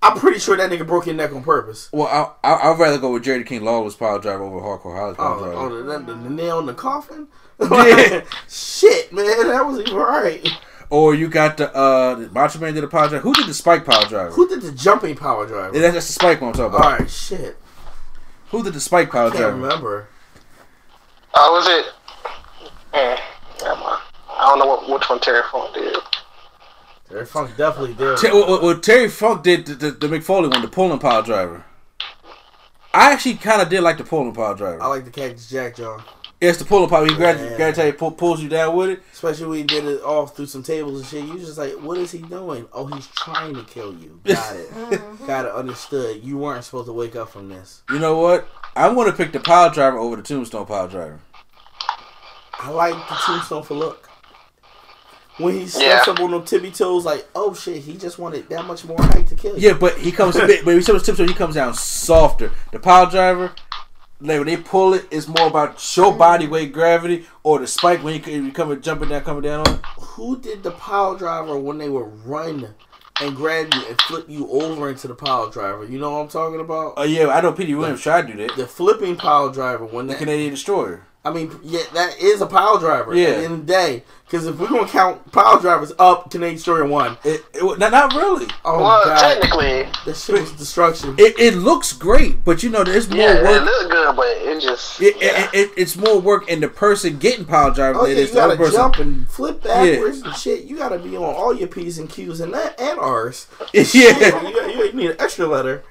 I'm pretty sure that nigga broke his neck on purpose. well. I, I, I'd rather go with Jerry King Lawler pile driver over Hardcore Holly power Oh, driver. oh the, the, the nail in the coffin? Yeah. Shit, man, that was even right. Or you got the uh the Macho Man did a power driver. Who did the Spike power driver? Who did the jumping power driver? Yeah, that's, that's the Spike one I'm talking about. Alright, shit. Who did the Spike power driver? I Can't driver? remember. oh, was it? Eh, never. I don't know what, which one Terry Funk did. Terry Funk definitely did. Ter- well, well, well, Terry Funk did the, the, the McFoley one, the pulling power driver. I actually kind of did like the pulling power driver. I like the Cactus Jack, John. It's the pulling power. He grabs, Yeah. grabs you, pull, pulls you down with it. Especially when he did it off through some tables and shit. You just like, what is he doing? Oh, he's trying to kill you. Got it. Mm-hmm. Got it. Understood. You weren't supposed to wake up from this. You know what? I'm going to pick the pile driver over the Tombstone pile driver. I like the tombstone for look. When he steps Yeah. up on them tippy toes, like, oh shit, he just wanted that much more height to kill you. Yeah, but he comes a bit. But he shows tips, so he comes down softer. The pile driver, like when they pull it, it's more about show body weight gravity, or the spike when you, you coming jumping down, coming down on it. Who did the power driver when they would run and grab you and flip you over into the power driver? You know what I'm talking about? Oh yeah, I know Petey Williams tried to do that. The flipping power driver when The that, Canadian Destroyer. I mean, yeah, that is a power driver. Yeah. At the end of the day, because if we're gonna count power drivers up, Canadian Story one. It, it, not, not really. Oh well, god, technically, that shit was destruction. It, it looks great, but you know there's more yeah, it work. looked good, but it just It, yeah. it, it, it's more work in the person getting power driver Oh than yeah, it is you the other gotta person. jump and flip backwards and shit. You gotta be on all your p's and q's and that and r's. Yeah. You, got- you need an extra letter.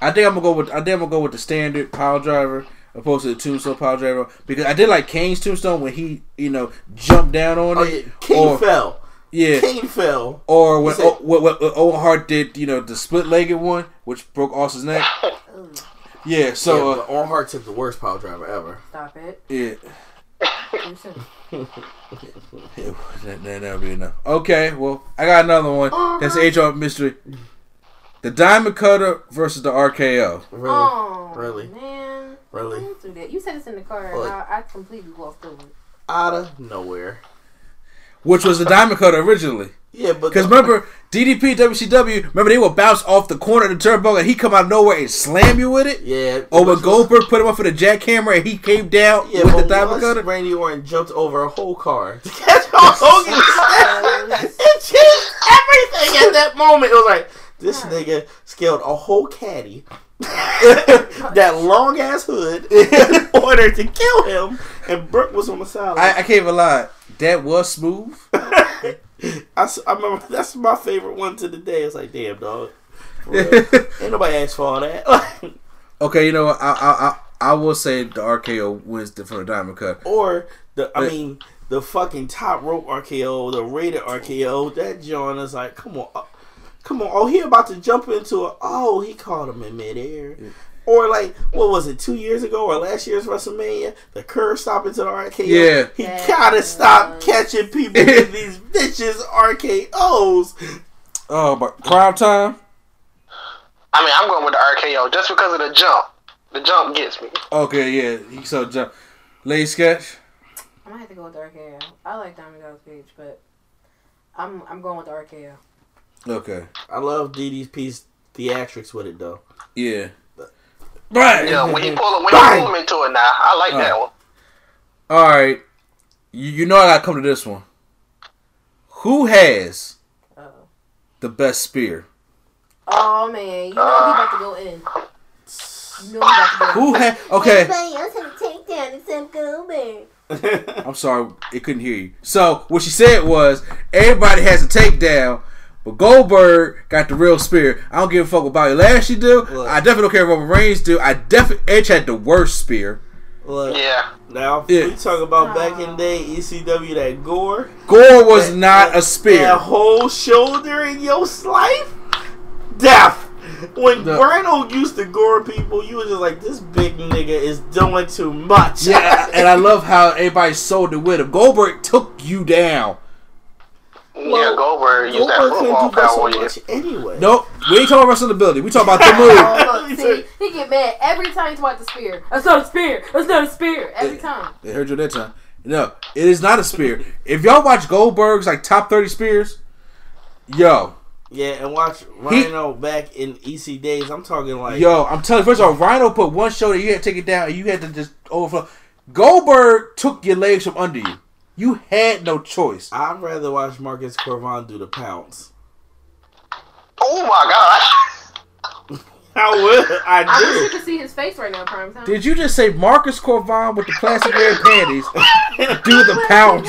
I think I'm gonna go with I think I'm gonna go with the standard power driver opposed to the tombstone power driver because I did like Kane's tombstone when he you know jumped down on Oh it. yeah, King or, fell. Yeah. King fell. Or when He said- o, when, when Owen Hart did you know the split legged one which broke Austin's neck. Yeah. So yeah, uh, but Owen Hart took the worst power driver ever. Stop it. yeah. Too soon. Yeah, that, that, that'll be enough. Okay, well, I got another one. That's the HR mystery. The Diamond Cutter versus the RKO. Really, Oh, Really? man. Really? Don't do that. You said it's in the car. And I, I completely glossed over it. out of nowhere. Which was the Diamond Cutter originally. Yeah, but Because remember, DDP, WCW, remember they would bounce off the corner of the turnbuckle and he come out of nowhere and slam you with it? yeah, Or when Goldberg put him up for the jackhammer and he came down Yeah, with but the Diamond once Cutter? Randy Orton jumped over a whole car to catch Hulk Hogan. it changed everything at that moment. It was like this nigga scaled a whole caddy, that long ass hood, in order to kill him, and Brooke was on the side. I, I can't even lie. That was smooth. I, I remember that's my favorite one to the day. It's like, damn dog, ain't nobody asked for all that. Okay, you know what? I, I, I, I will say the RKO wins the, from the Diamond Cutter. or the, I But- mean, the fucking top rope RKO, the rated RKO. That John is like, come on, uh, Come on, oh he about to jump into it. Oh, he caught him in midair. Or like, what was it, two years ago or last year's WrestleMania? The curb stomp into the RKO. Yeah. He gotta stop catching people with these bitches RKOs. Oh, but prime time. I mean, I'm going with the RKO just because of the jump. The jump gets me. Okay, yeah. He so jump. Lay sketch. I might have to go with the RKO. I like Diamond Dallas Page, but I'm I'm going with the RKO. Okay. I love DDP's theatrics with it though. Yeah. Right. Yeah, when he pull him, when Bang! he pull him into it now, I like that one. All right. You, you know I gotta come to this one. Who has Uh-oh. the best spear? Oh man, you know he about to go in. You know he about to go in. Who had? Okay. Everybody else had to take except Goldberg. I'm sorry, it couldn't hear you. So what she said was everybody has a takedown, but Goldberg got the real spear. I don't give a fuck what Bobby Lashley do. Look. I definitely don't care what Roman Reigns do. I definitely Edge had the worst spear. Look, Yeah. now Yeah. we talk about back in the day ECW that gore. Gore was That- not that- a spear. That whole shoulder in your life, death. When The- Rhino used to gore people, you were just like, this big nigga is doing too much. Yeah, and I love how everybody sold it with him. Goldberg took you down. Yeah, Goldberg used that Goldberg couldn't football do that so power. Yeah. much anyway. Nope, we ain't talking about wrestling ability. We talking about the move. Oh, see, he get mad every time he's about the spear. That's not a spear. That's not a spear. Every time. They heard you that time. No, it is not a spear. If y'all watch Goldberg's like top thirty spears, yo, Yeah, and watch Rhino back in EC days. I'm talking like, yo, I'm telling you, first of all, Rhino put one shoulder, you had to take it down, and you had to just overflow. Goldberg took your legs from under you. You had no choice. I'd rather watch Marcus Cor Von do the pounce. Oh my god. How would I do. I wish you do? could see his face right now, prime time. Did you just say Marcus Cor Von with the plastic red panties do the pounce?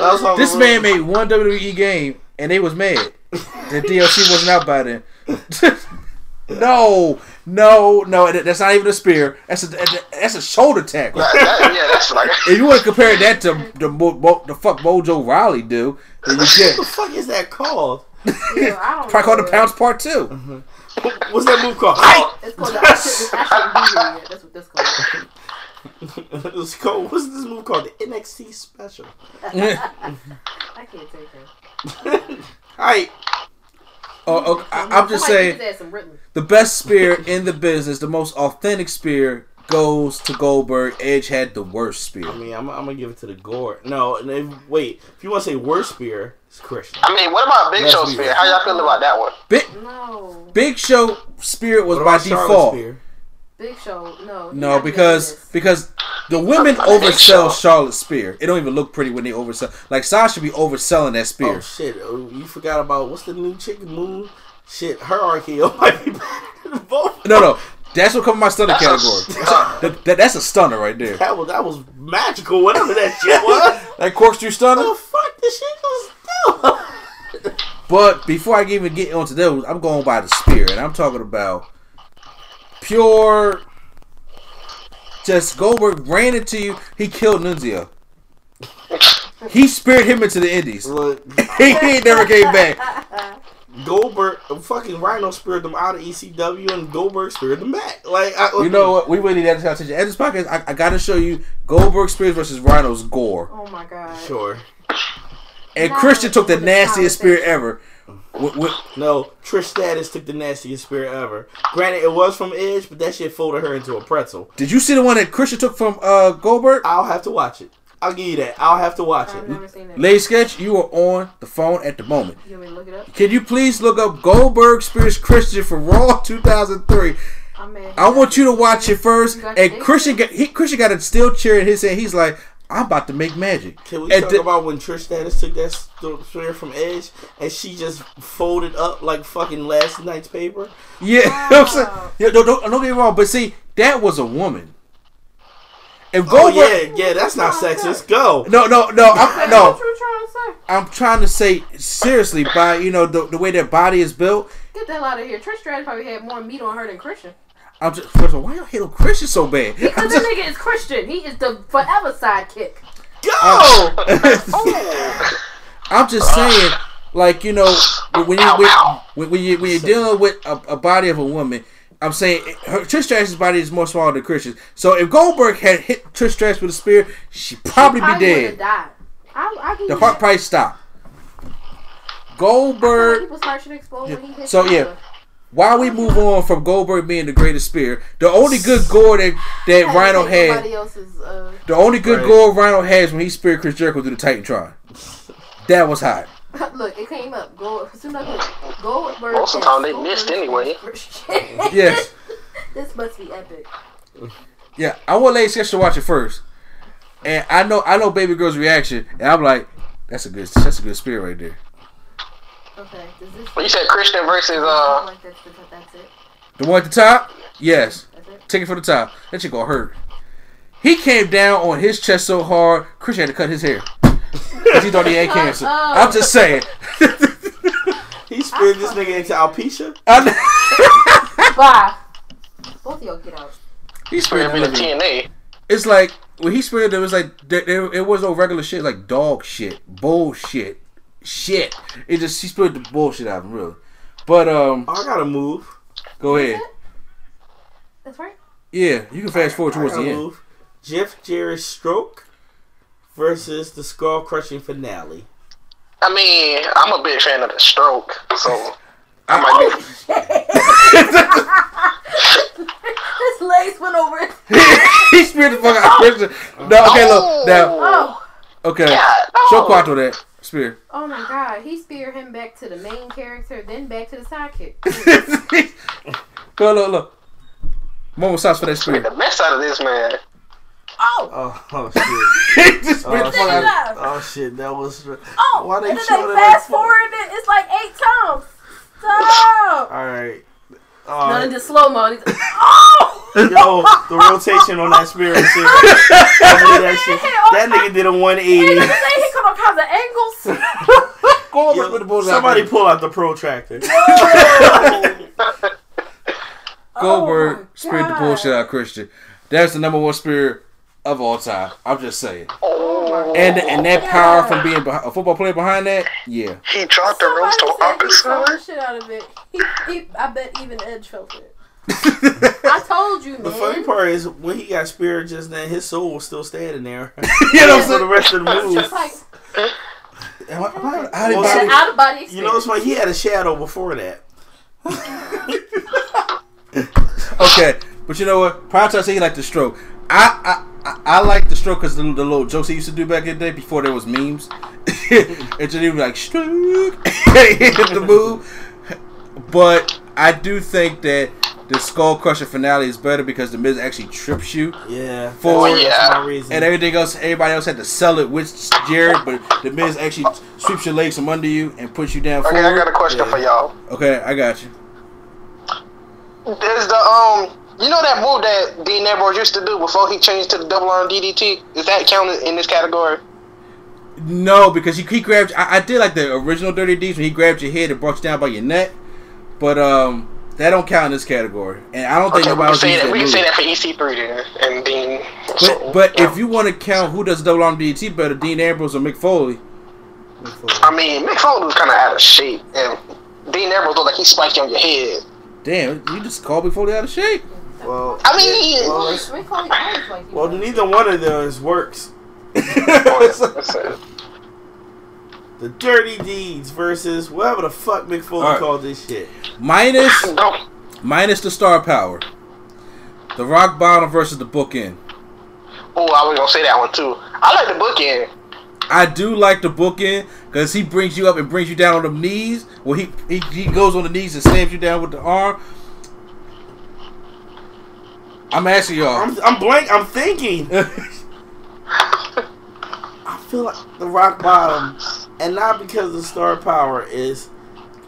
That's how This the man made one WWE game and they was mad The DLC wasn't out by then. no, no, no, that's not even a spear. That's a that's a shoulder tackle. That- that- yeah, that's like. If you want to compare that to the mo- mo- the fuck Mojo Rawley do, then you What the fuck is that called? Yeah, I don't probably called know. the pounce part 2 mm-hmm. What's that move called? Height. It's called the Ashton, Ashton Beaver. Yeah, that's what this called. It's called. What's this move called? The NXT special. I can't take it. Height. Oh, okay, I, I'm just saying give his ass some written. the best spear in the business, the most authentic spear goes to Goldberg. Edge had the worst spear. I mean, I'm, I'm gonna give it to the Gore. No, if, wait. If you want to say worst spear, it's Christian. I mean, what about Big Let's Show spear? How y'all feel about that one? Big No. Big Show spirit was by Charlotte default. Spear? Big Show, no. No, because because the women Big Show. oversell Charlotte Spear. It don't even look pretty when they oversell. Like Sasha be overselling that spear. Oh shit! Oh, you forgot about what's the new chicken moon? Shit, her RKO might be better than both. No, no, that's what comes in my stunner That's a category. stunt. That, that- that's a stunner right there. That was that was magical. Whatever that shit was. That corkscrew stunner. the fuck this shit was doing? But before I even get onto those, I'm going by the spear, and I'm talking about pure. Just Goldberg ran into you. He killed Nunzio. He speared him into the Indies. Look, he never came back. Goldberg, fucking Rhino speared them out of ECW, and Goldberg speared them back. Like, I, You know what? We really need that attention. At this podcast, I, I got to show you Goldberg Spears versus Rhino's Gore. Oh my god. Sure. And No, Christian took the nastiest spear conversation. ever. With, with, No, Trish Stratus took the nastiest spear ever. Granted, it was from Edge, but that shit folded her into a pretzel. did you see the one that Christian took from uh, Goldberg? I'll have to watch it. I'll give you that. I'll have to watch I've it. never seen that. Lady Sketch, you are on the phone at the moment. You want me to look it up? Can you please look up Goldberg Spears Christian for Raw 2003? I'm. I want you to watch it first. You got the And? Christian got he Christian got a steel chair in his hand. He's like, I'm about to make magic. Can we And talk the- about when Trish Stratus took that st- spear from Edge and she just folded up like fucking last night's paper? Yeah, I'm saying, yeah, don't, don't, don't get me wrong, but see, that was a woman. If Oh yeah, yeah, that's not sexist. Go. no, no, no, I'm, What no, you trying to say? I'm trying to say seriously by you know the, the way their body is built. Get the hell out of here. Trish Stratus probably had more meat on her than Christian. I'm just first of all, why y'all hate on Christian so bad? Because just, this nigga is Christian. He is the forever sidekick. Go. Oh. I'm just saying, like you know when you when, when you when you're dealing with a, a body of a woman. I'm saying her, Trish Stratus's body is more smaller than Christian's. So if Goldberg had hit Trish Stratus with a spear, she'd probably, Probably be dead. died. I, I give The heart that. probably stopped. I feel like Goldberg. people's heart should explode when he hits So the yeah, floor. While we move on from Goldberg being the greatest spear, the only good gore that that Yeah, Rhino had, else's, uh, the only good Right. gore Rhino has when he speared Chris Jericho through the Titantron. That was hot. Look, it came up. Gold. Soon I put Goldberg. Most of the time they missed anyway. Yes. this must be epic. Yeah, I want Lady Sketch to watch it first, and I know I know Baby Girl's reaction, and I'm like, that's a good that's a good spear right there. Okay. Does this? Well, you said Christian versus uh. Like that's, the- that's it. The one at the top, yes, That's take it for the top. That shit gonna hurt. He came down on his chest so hard, Christian had to cut his hair. 'Cause he thought he had cancer. I'm just saying. He speared this nigga into alopecia. Bye. Both of y'all get out. He speared Been the. TNA. It's like when he speared, it was like there, there, it was no regular shit, like dog shit, bullshit, shit. It just he spilled the bullshit out of him, really. But um, I gotta move. go ahead. That's right. Yeah, you can fast forward I towards the gotta end. move. Jeff Jarrett's stroke versus the skull crushing finale. I mean, I'm a big fan of the stroke, so I might be. His legs went over it. he speared the fuck out of Christian. No, okay, look now. Oh. Okay, God, show no. Quattro that spear. Oh my god. He speared him back to the main character, then back to the sidekick. Go look, look. Moment stops for that spear. the mess out of this man. Oh. Oh, oh shit. Just Oh, fuck out shit. oh shit, that was. Oh. Why they and then they fast forward it. It's like eight times. Stop. All right. No, Uh, in the slow mo. he's- Oh. yo, the rotation on that spear and shit. That, shit. that nigga did a 180. And then he come all kinds of angles. Goldberg Yo, with the bullseye. somebody pull out the protractor. Goldberg Oh my speared the bullshit out of Christian. That's the number one spear of all time. I'm just saying. Oh, And oh. and that power from being behi- a football player behind that, yeah. he dropped the Somebody roast on said he opposite. shit out of it. He, he, I bet even Edge felt it. I told you, man. The funny part is when he got speared just then, his soul was still standing there. You know what for the rest of the It's move. just like Am I- am I out of Well, body? out of body experience. You know what's funny? He had a shadow before that. Okay, but you know what? Prior to I say he liked the stroke. I I, I, I like the stroke because the, the little jokes he used to do back in the day before there was memes. and just even like stroke, hit the move. But I do think that the Skull Crusher finale is better because the Miz actually trips you. Yeah. For- that's, yeah. reason. And everything else, everybody else had to sell it with Jarrett, but the Miz actually sweeps your legs from under you and puts you down Okay, I got a forward. question for y'all. Okay, I got you. Is the um, you know that move that Dean Ambrose used to do before he changed to the double arm DDT? Is that counted in this category? No, because he, he grabbed. I, I did like the original Dirty Deeds when he grabbed your head and brought you down by your neck, but um, that don't count in this category. And I don't think Okay, we nobody can else say that. We can say that for EC3 then, and Dean. But, but if you want to count who does double arm DDT better, Dean Ambrose or Mick Foley? I mean, Mick Foley was kind of out of shape, and Dean Ambrose looked like he spiked you on your head. Damn, you just called Mick Foley out of shape. Well, I mean, well, We it's- call it always like you. well, neither one of those works. The Dirty Deeds versus whatever the fuck Mick Foley All right. called this shit. Minus minus the star power. The rock bottom versus the bookend. Oh, I was gonna say that one too. I like the bookend. I do like the bookend because he brings you up and brings you down on the knees. Well, he, he he goes on the knees and slams you down with the arm. I'm asking y'all. I'm, I'm blank. I'm thinking. I feel like the rock bottom, and not because of the star power is.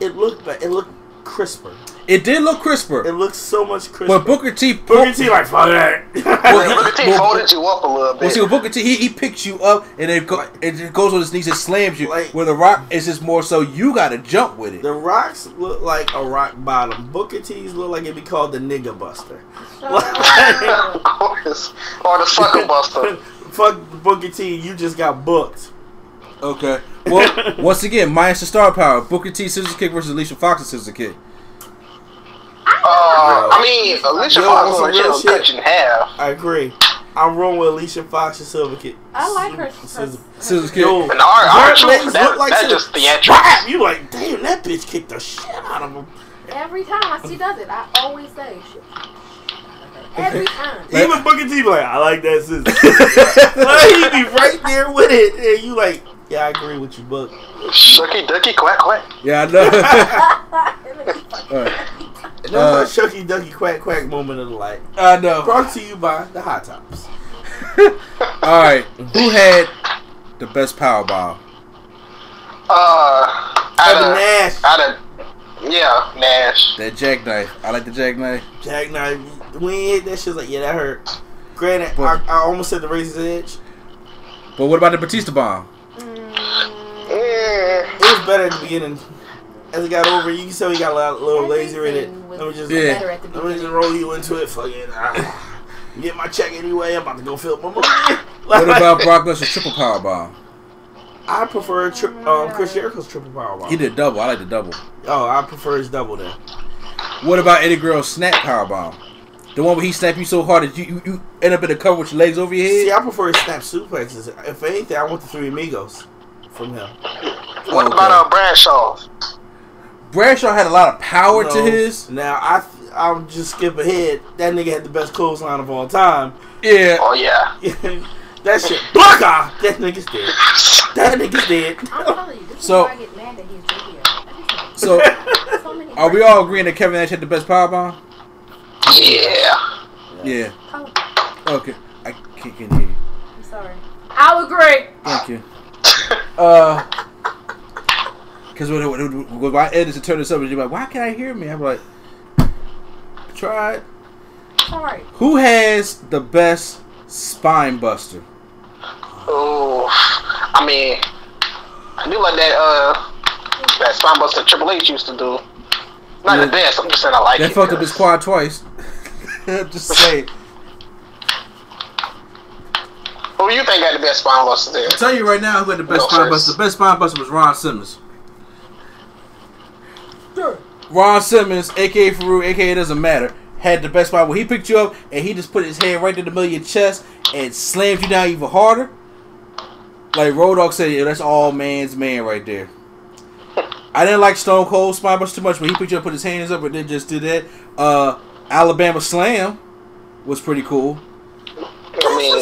It looked, it looked crisper. It did look crisper, It looks so much crisper. but Booker T. Booker T like fuck that. Well, he- Look T well, folded you up a little bit. Well, see, with Booker T, he, he picks you up and then go, it goes on his knees and slams you. Like- where the Rock is just more so you got to jump with it. the rocks look like a rock bottom. Booker T's look like it'd be called the nigga buster. of course. Or the sucker buster. Fuck Booker T, you just got booked. Okay, well, once again, minus the star power. Booker T scissors kick versus Alicia Fox scissors kick. Uh, I mean, Alicia Yo, Fox on was some real she'll cut shit. you in half. I agree. I'm rolling with Alicia Fox and Silver Kid. I like her. Scissor- Scissors kick. Yo, And our, our her truth, legs that, look like that's just theatrical. Whap! You like, damn, that bitch kicked the shit out of him. Every time she does it, I always say. Every time. Even Booker T be like, I like that scissor. like, he be right there with it, and you like, yeah, I agree with you, Book. Shucky ducky quack quack. Yeah, I know. Alright. And Uh, Shucky Ducky Quack Quack moment of the night. I know. Brought to you by the Hot Tops. All right, who had the best power bomb? Uh, out Kevin of, Nash, out of, yeah, Nash. That jackknife. I like the jackknife. Jackknife. When he hit that shit, like, yeah, that hurt. Granted, But- I, I almost said the razor's edge. But what about the Batista bomb? Yeah. It was better at the beginning. As it got over, you can tell he got a lot, little lazier in it. Let me just, Yeah. better at the let me just roll you into it. Fucking, ah, get my check anyway. I'm about to go fill my money. What about Brock Lesnar's triple power bomb? I prefer tri- um, Chris Jericho's triple power bomb. He did double. I like the double. Oh, I prefer his double then. What about Eddie Guerrero's snap power bomb? The one where he snapped you so hard that you, you, you end up in the cover with your legs over your head. See. I prefer his snap suplexes. If anything, I want the three amigos from him. What Okay. about uh, Bradshaw? Bradshaw had a lot of power to his. Now I I'll just skip ahead. That nigga had the best clothesline of all time. Yeah. Oh yeah. that shit. Blocker! That nigga's dead. That nigga's dead. I'm telling you, this is So- why I get mad at. So, So are we all agreeing that Kevin Nash had the best power bomb? Yeah. Yeah. Oh, Okay. I can't, can't hear you. I'm sorry. I'll agree. Thank you. Uh, because when, when, when my editors turn this up, and you're like, "Why can't I hear me?" I'm like, "Try it." Sorry. Who has the best spine buster? Oh, I mean, I do like that. Uh, that spine buster Triple H used to do. Not Yeah. the best. I'm just saying I like That it. fucked up his 'cause- quad twice. Just say. Who you think got the best spine buster there? I'll tell you right now who had the best Go spine buster. The best spine buster was Ron Simmons. Ron Simmons, aka Farouk, aka it doesn't matter, had the best spine where he picked you up and he just put his hand right in the middle of your chest and slammed you down even harder. Like Road Dogg said, yeah, that's all man's man right there. I didn't like Stone Cold spine buster too much, but he picked you up, put his hands up, and then just did that. Uh, Alabama Slam was pretty cool. I mean,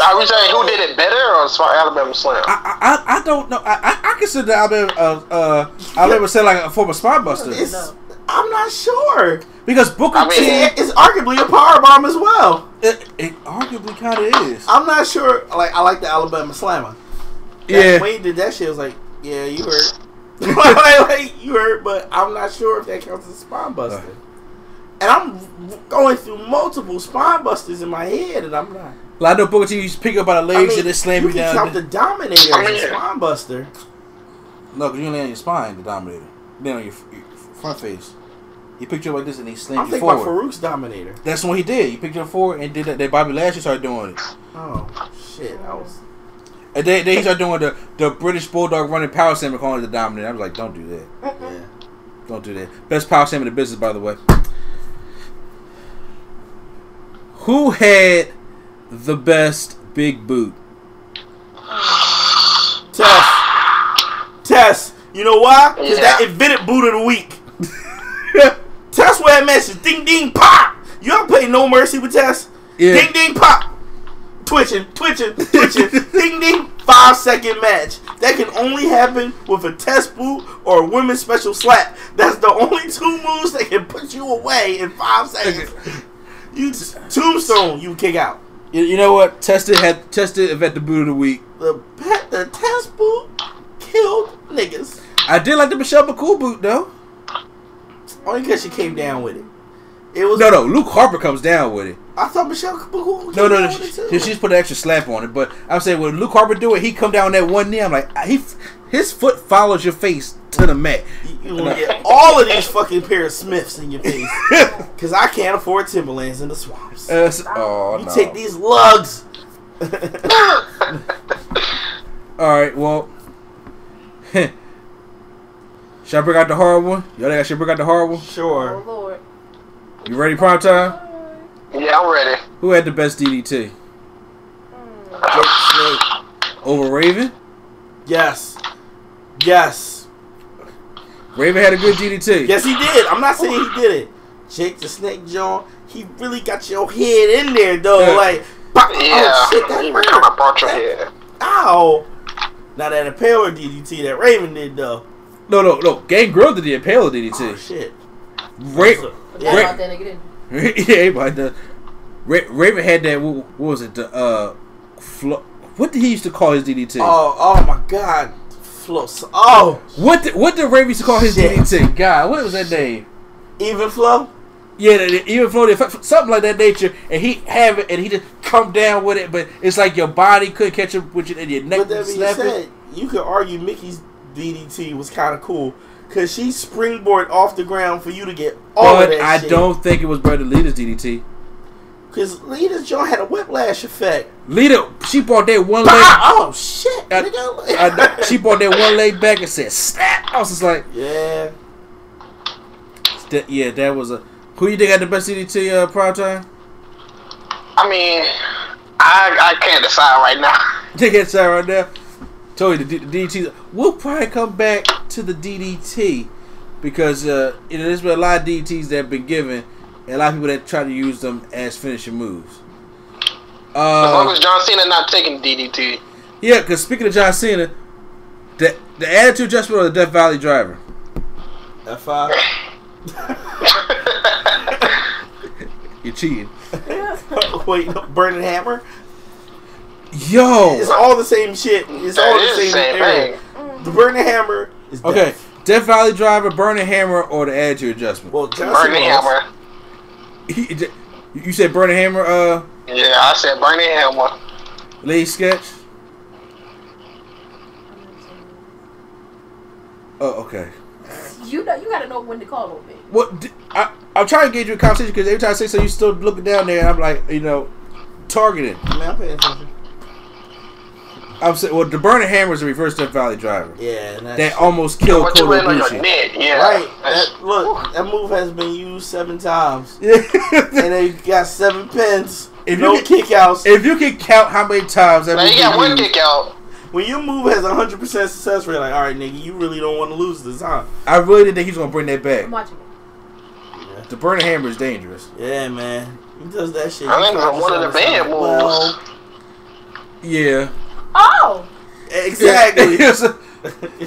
are we saying who did it better or Alabama Slam? I, I, I don't know. I, I, I consider Alabama uh, uh, Alabama Slam like a form of spine buster It's, I'm not sure. because Booker I mean- T. It- It's arguably a power bomb as well. It, it arguably kind of is. I'm not sure. Like I like the Alabama Slammer. That- Yeah. When he did that shit, I was like, yeah, you hurt. like, like, you hurt, but I'm not sure if that counts as a spine buster. And I'm going through multiple spine busters in my head, and I'm not. Like I know Booker T used to pick you up by the I legs mean, and then slam you you, can down. count the Dominator oh, I as mean- a spine buster. no, because you only on your spine, the Dominator. Then on your, your front face. He picked you up like this and he slammed I'm slammed you thinking about forward. Farouk's Dominator. That's what he did. He picked you up forward and did that. Then Bobby Lashley started doing it. Oh shit! I was. And then, then he started doing the, the British Bulldog running power slam and calling it the Dominator. I was like, don't do that. Yeah. Don't do that. Best power slam in the business, by the way. Who had the best big boot? Test. Test. You know why? Because Yeah. that invented boot of the week. Test where that message. Ding ding pop. You ever play No Mercy with Test? Yeah. Ding ding pop. Twitching, twitching, twitching. ding ding. Five second match. That can only happen with a test boot or a women's special slap. That's the only two moves that can put you away in five seconds. You tombstone, you kick out. You, you know what? Tested had tested event the boot of the week. The pet, the test boot killed niggas. I did like the Michelle McCool boot though. Only because she came down with it. It was No, no, Luke Harper comes down with it. I thought Michelle came No, no, no. She, she's put an extra slap on it, but I'm saying when Luke Harper do it, he come down that one knee. I'm like, he, his foot follows your face to the mat. You gonna get all of these fucking pair of Smiths in your face because I can't afford Timberlands in the swamps. Uh, s- oh you no. take these lugs. All right, well, Should I bring out the hard one? Y'all think I should bring out the hard one? Sure. Oh Sure. Lord. You ready, prime time? Yeah, I'm ready. Who had the best DDT? Jake Over Raven? Yes. Yes. Raven had a good DDT. Yes, he did. I'm not saying he did it. Jake the Snake John, he really got your head in there though. Yeah. Like, pop, Yeah, oh shit, that you hurt. kind of brought your head. Ow. Now that impaler DDT that Raven did though. No, no, no. Gangrel did the Impaler DDT. Oh shit. Ra- So- Yeah, Ra- about that nigga didn't. yeah, everybody does. Ra- Raven had that. What, what was it? The uh, flo- what did he used to call his DDT? Oh, oh my god. Flow. Oh. oh, What did, what did Raven used to call his Shit. DDT? God, what was that name? even flow. Yeah, the, the, even floated something like that nature, and he have it, and he just come down with it, but it's like your body couldn't catch up with it, and your neck But that being said, you could argue Mickie's DDT was kind of cool because she springboard off the ground for you to get all of But that I shit. don't think it was Brother Lita's DDT. Because Lita's joint had a whiplash effect. Lita, she brought that one leg. Oh shit, I- nigga. I- she brought that one leg back and said, "Snap!" I was just like, yeah, that, "Yeah, that was a." Who you think had the best DDT? Uh, prime time? I mean, I I can't decide right now. Take that side right now. Told you the, D- the DDT. We'll probably come back to the DDT because uh, you know there's been a lot of DDTs that have been given, and a lot of people that try to use them as finishing moves. As long Uh, as John Cena not taking DDT. yeah, because speaking of John Cena, the the attitude adjustment or the Death Valley driver. F five. You're cheating. Wait, no, Burning Hammer. Yo. It's all the same shit. It's That all the the same, same area. The Burning Hammer is Okay, death. Death Valley driver, Burning Hammer, or the attitude adjustment. Well, Johnson Burning was. Hammer. He, you said Burning Hammer, uh, Yeah, I said Burning Hammer. Lee Sketch. Oh, okay. You know, you gotta know when to call on me. What d- I I'm trying to get you a conversation because every time I say so, you still looking down there, and I'm like, you know, targeting. Man, I'm paying attention. I'm saying, well, the Burning Hammer is a reverse Death Valley driver Yeah, and that, that almost killed What you Kota land on your Ibushi. neck? Yeah. Right. That, look, that move has been used seven times, Yeah. and they got seven pins. If no you kick outs. if you can count how many times that Now movie you got one used, kick out. When your move has a hundred percent success rate, like, all right, nigga, you really don't want to lose this, huh? I really didn't think he was gonna bring that back. I'm watching it. The Burning Hammer is dangerous. Yeah, man. He does that shit. I He think it's one of the bad like, Well, Yeah. Oh, exactly.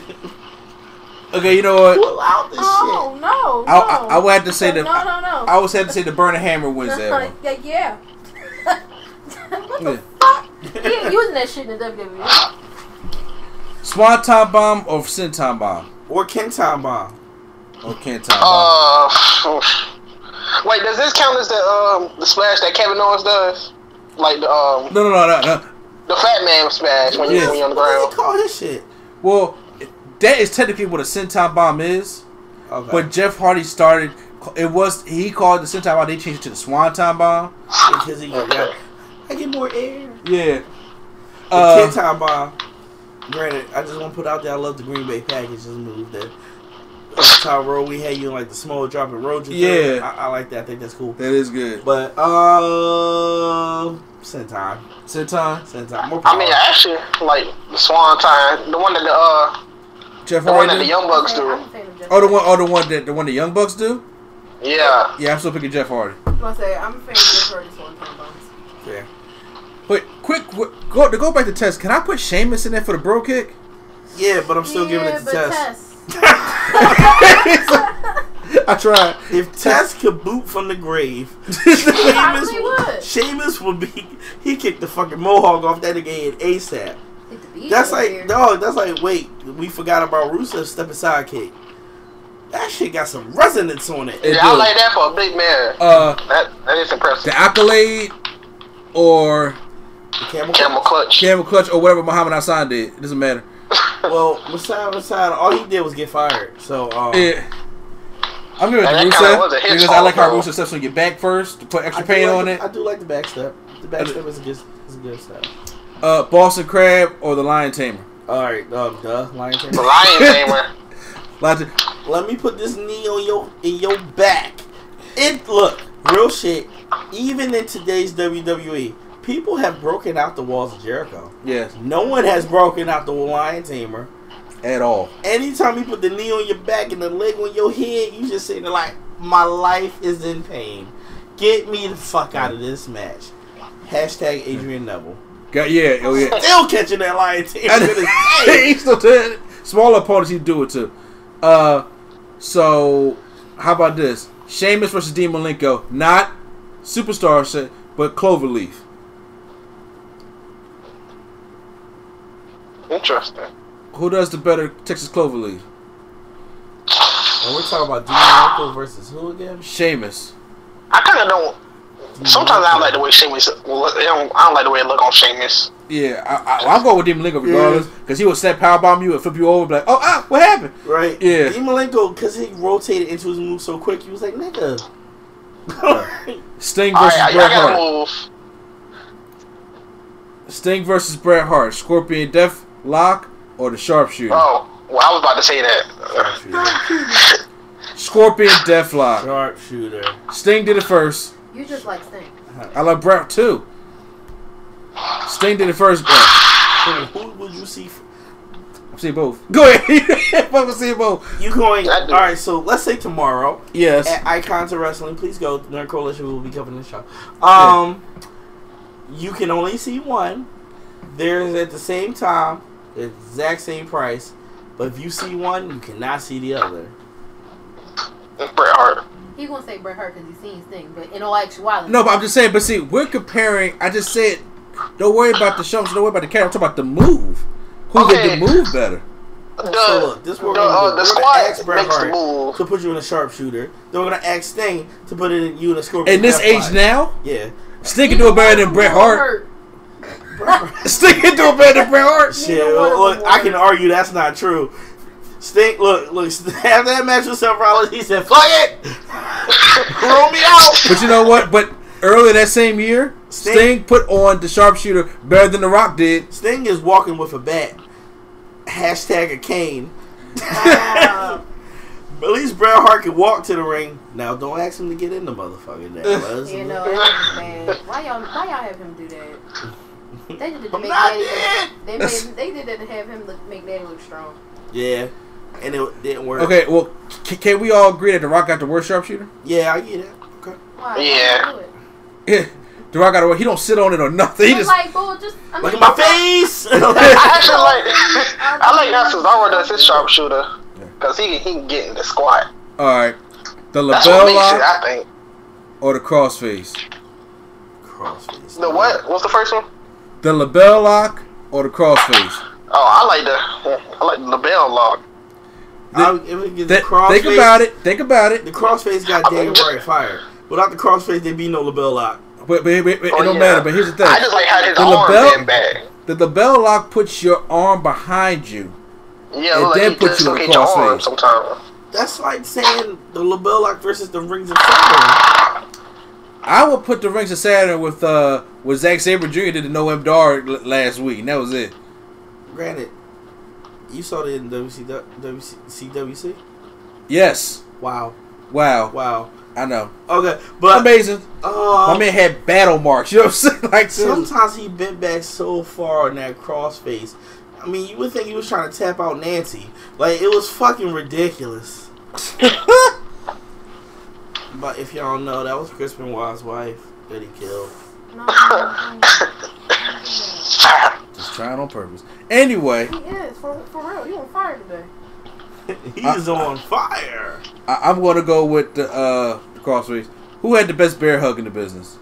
okay, you know what? Pull out this oh no, no. I, I, I would have to say no, that. no, no, no. I always have to say the Burning Hammer wins that one. yeah, yeah. what the Yeah. fuck? He ain't using that shit in the. WWE. Swanton Bomb or Senton Bomb? shit. Or Kenton Bomb. Or Kenton Bomb? Uh, wait, does this count as the um the splash that Kevin Owens does? Like the um No, no, no, no, no. The Fat Man smash when you Yes. when you on the What does ground. call his shit? Well, that is technically what a Senton Bomb is. Okay. But Jeff Hardy started. It was he called the Senton Bomb. They changed it to the Swanton Bomb. because he got, I get more air. Yeah. The Uh, Kenton Bomb. Granted, I just want to put out there. I love the Green Bay packages move that. Tyrell, we had you in like the small drop and road. Yeah. I, I like that. I think that's cool. that is good. But um, uh, Senton, Senton. Senton, more I mean, actually, like the Swan Time, the one that the uh Jeff the one that the Young Bucks I'm do. a fan of Jeff Oh, the one. Hardy. Oh, the one that the one the Young Bucks do. Yeah. Yeah, I'm still picking Jeff Hardy. I'm gonna say I'm a fan of Jeff Hardy's one time bombs. Yeah. Wait, quick, quick go to go back to test. Can I put Sheamus in there for the bro kick? Yeah, but I'm still giving it to test. Tess. I tried. If Test could boot from the grave, Probably Sheamus would, would. Sheamus would be. He kicked the fucking mohawk off that nigga head ASAP. Hit the beat That's like here. dog. That's like wait, we forgot about Rusev's stepping sidekick. That shit got some resonance on it. It Yeah, I like that for a big man. Uh, That that is impressive. the accolade or The camel. Camel clutch. camel clutch or whatever Muhammad Hassan did. It doesn't matter. Well, Masai Masai, all he did was get fired. So um, Yeah. I'm giving it That to kinda was Rusev because I like how bro. Rusev steps on your back first to put extra do pain like on the, it. I do like the back step. The back step is a good, is a good step. Uh, Boston Crab or the Lion Tamer. All right, um, duh, lion tamer. The Lion Tamer. Like, Let me put this knee on your in your back. It look real shit. Even in today's WWE, people have broken out the walls of Jericho. yes, No one has broken out the lion tamer. at all. Anytime you put the knee on your back and the leg on your head, you just sitting there like, my life is in pain. Get me the fuck out of this match. Hashtag Adrian Neville. Got yeah, oh yeah. Still catching that lion tamer. And- to this day. he still did. Smaller opponents he do it to. Uh, so how about this? Sheamus versus Dean Malenko, not superstar shit, but Cloverleaf. Interesting. Who does the better Texas Cloverleaf? And we're talking about Dean Malenko versus who again? Sheamus. I kind of don't. Sometimes I don't like the way Sheamus. Well, I don't, I don't like the way it look on Sheamus. Yeah, I, I, I'm going with Dean Malenko regardless because he will set powerbomb you and flip you over, be like, oh, ah, what happened? Right. Yeah. Dean Malenko, because he rotated into his move so quick, he was like, nigga. Sting versus right, I, I Bret Hart. move. Sting versus Bret Hart. Scorpion Death Lock or the Sharpshooter. Oh, well, I was about to say that. Scorpion Deathlock. Sharpshooter. Sting did it first. You just like Sting. I like Bret too. Sting did it first. Bro. Who, who would you see? f- I'm seeing both. Go ahead. I'm seeing both. You going? All right. So let's say tomorrow Yes. at Icons of Wrestling. Please go. Nerd Coalition will be covering the show. Um, you can only see one. There's at the same time, the exact same price. But if you see one, you cannot see the other. Bret Hart. He gonna say Bret Hart because he's seen Sting, but in all actuality, No, but I'm just saying. But see, we're comparing. I just said, don't worry about the show. Don't worry about the character. I'm talking about the move. Who Okay. did the move better? The, So look, this what the, we're gonna uh, do. the We're gonna ask Bret makes the Hart to put you in a sharpshooter. Then we're gonna ask Sting to put it in you in a scorpion. In this Deathlock. age now, Yeah. Sting can do it better than Bret Hart. Sting can do it better than Bret Hart. Shit, Neither one of look, I can argue that's not true. Stink, look, look, have that match with Seth Rollins. He said, "Fuck it, throw me out." But you know what? But earlier that same year, Sting- Sting put on the Sharpshooter better than The Rock did. Sting is walking with a bat. Hashtag a cane. Wow. But at least Bret Hart can walk to the ring. Now, don't ask him to get in the motherfucking that. was. you know, that bad. Why y'all, why y'all have him do that? They did it to I'm make not Daddy look, they, made, they did that to have him look, make Daddy look strong. Yeah, and it didn't work. Okay, well, c- can we all agree that The Rock got the worst Sharpshooter? Yeah, I get it. Okay. Why? Yeah. Do it? Yeah, The Rock got the worst. He don't sit on it or nothing. He Just just like, bull, just I Look at my face. I actually like. I like that Cesaro does his sharpshooter because he he can get in the squat. all right. The That's what label makes it. I think. or the crossface. Crossface. The what? What's the first one? The LeBell lock or the crossface. Oh, I like the I like the LeBell lock. I, if it gets Th- the crossface, think about it. Think about it. The crossface got Daniel Bryan fired. Without the crossface, there'd be no LeBell lock. But, but, but, but it Oh, don't yeah. matter. But here's the thing. I just like how his The arm label- been back. The LeBell lock puts your arm behind you. Yeah, And look then like put you in the your arm crossface. sometimes. That's like saying the LeBell lock versus the Rings of Saturn. I would put the rings of Saturn with uh with Zack Sabre Jr. did the Noam Dar l- last week, and that was it. Granted, you saw it in WCW, WCWC. Yes. Wow, Wow. wow. I know. Okay, but Amazing. uh, My man had battle marks. You know what I'm saying? Like sometimes he bent back so far in that crossface. I mean, you would think he was trying to tap out Nancy. Like it was fucking ridiculous. but if y'all know, that was Crispin Benoit's wife that he killed. Just trying on purpose. Anyway, He is for for real. He on fire today. He's on fire. I, I'm going to go with the uh the crossface. Who had the best bear hug in the business?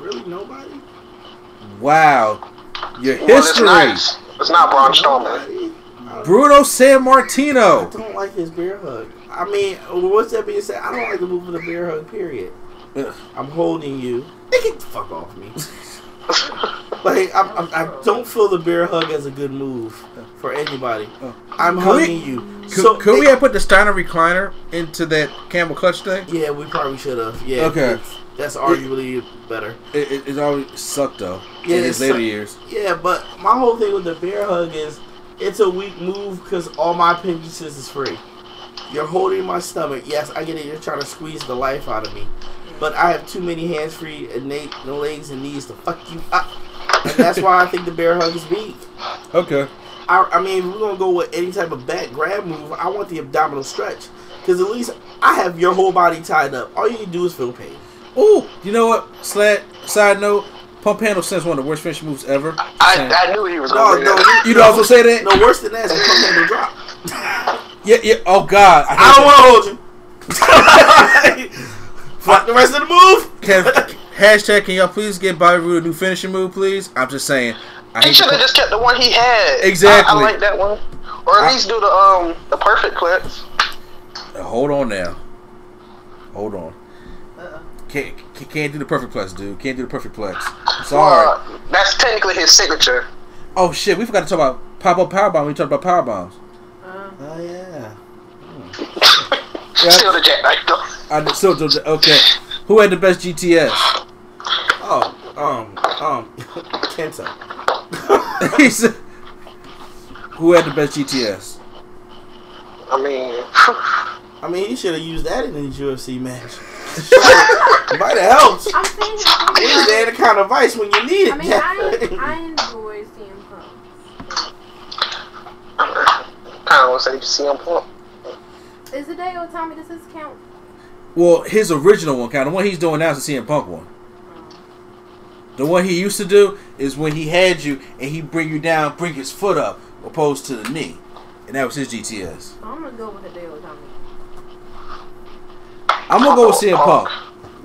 Really, nobody. Wow. Your Well, history. not. It's not Braun Strowman. Bruno Sammartino. I don't like his bear hug. I mean, what's that being said? I don't like the move of the bear hug. Period. Ugh. I'm holding you. They get the fuck off me. Like I'm, I'm, I don't feel the bear hug as a good move for anybody. Oh. I'm Could hugging we- you. Could, so could we have put the Steiner recliner into that camel clutch thing? Yeah, we probably should have. Yeah. Okay. That's arguably better. It, it, it's always sucked though. Yeah, in his later su- years. Yeah, but my whole thing with the bear hug is it's a weak move because all my appendages is free. You're holding my stomach. Yes, I get it. You're trying to squeeze the life out of me, but I have too many hands free and na- no legs and knees to fuck you up, and that's why I think the bear hug is weak. Okay. I, I mean, if we're gonna go with any type of back grab move. I want the abdominal stretch because at least I have your whole body tied up. All you can do is feel pain. Ooh, you know what? Slat. Side note. Pump handle since one of the worst finish moves ever. I, I knew he was going to no, bring that. You don't also say that? No worse than that is pump handle drop. Yeah, yeah. Oh God. I hate don't want to hold you. Fuck the rest of the move. Can, hashtag, can y'all please get Bobby Roode a new finishing move, please? I'm just saying. I He should have just kept the one he had. Exactly. I, I like that one. Or at least do the um the perfect plex. Uh, Hold on now. Hold on. Can't, can't can't do the perfect plex, dude. Can't do the perfect plex. Sorry. Uh, that's technically his signature. Oh shit, we forgot to talk about pop up power bomb. We talked about power bombs. Oh yeah. Yeah. Still the jackknife though. I did- still do- okay. Who had the best GTS? Oh, um, um, Kenta. he said, Who had the best GTS? I mean, I mean, he should have used that in his UFC match. Might have helped. I'm saying He was there to kind of vice when you need it. I mean, I, I enjoy CM Punk. kind of want to say CM Punk. Is Hideo Itami does this count? Well, his original one kind. The one he's doing now is the CM Punk one. The one he used to do is when he had you and he bring you down, bring his foot up, opposed to the knee, and that was his GTS. I'm gonna go with Hideo Itami. I'm gonna go with CM Punk.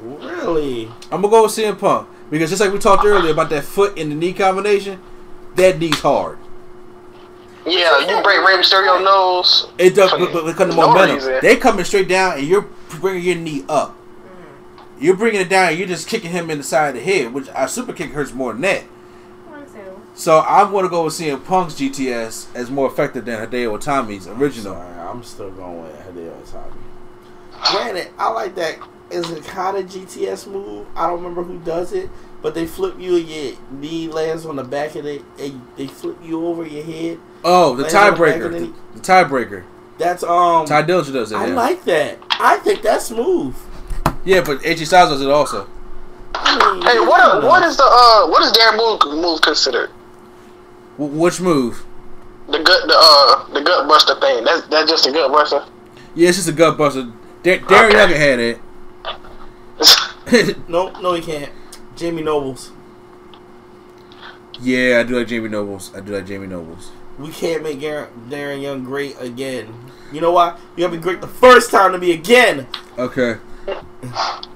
Really? I'm gonna go with CM Punk because just like we talked earlier about that foot and the knee combination, that knee's hard. Yeah, you break Rey Mysterio nose. It does, but, but because of the No momentum, reason. they coming straight down and you're bringing your knee up. You're bringing it down. and You're just kicking him in the side of the head, which a super kick hurts more than that. Understandable. So I'm going to go with CM Punk's GTS as more effective than Hideo Itami's original. Sorry, I'm still going with Hideo Itami. Granted, I like that it's a kind of GTS move. I don't remember who does it, but they flip you and your knee lands on the back of it, and they flip you over your head. Oh, the Lands on the back tiebreaker. the The, tiebreaker. That's um. Tye Dillinger does it. I yeah. like that. I think that's smooth. Yeah, but AJ Styles does it also. I mean, Hey, I what don't what know. is the uh what is Darren move move considered? W- which move? The gut the uh the gut buster thing. That's that's just a gut buster. Yeah, it's just a gut buster. Dar- Darren Okay. Young had it. No, no, he can't. Jamie Nobles. yeah, I do like Jamie Nobles. I do like Jamie Nobles. We can't make Darren, Darren Young great again. You know why? You gotta be great the first time to be again. Okay.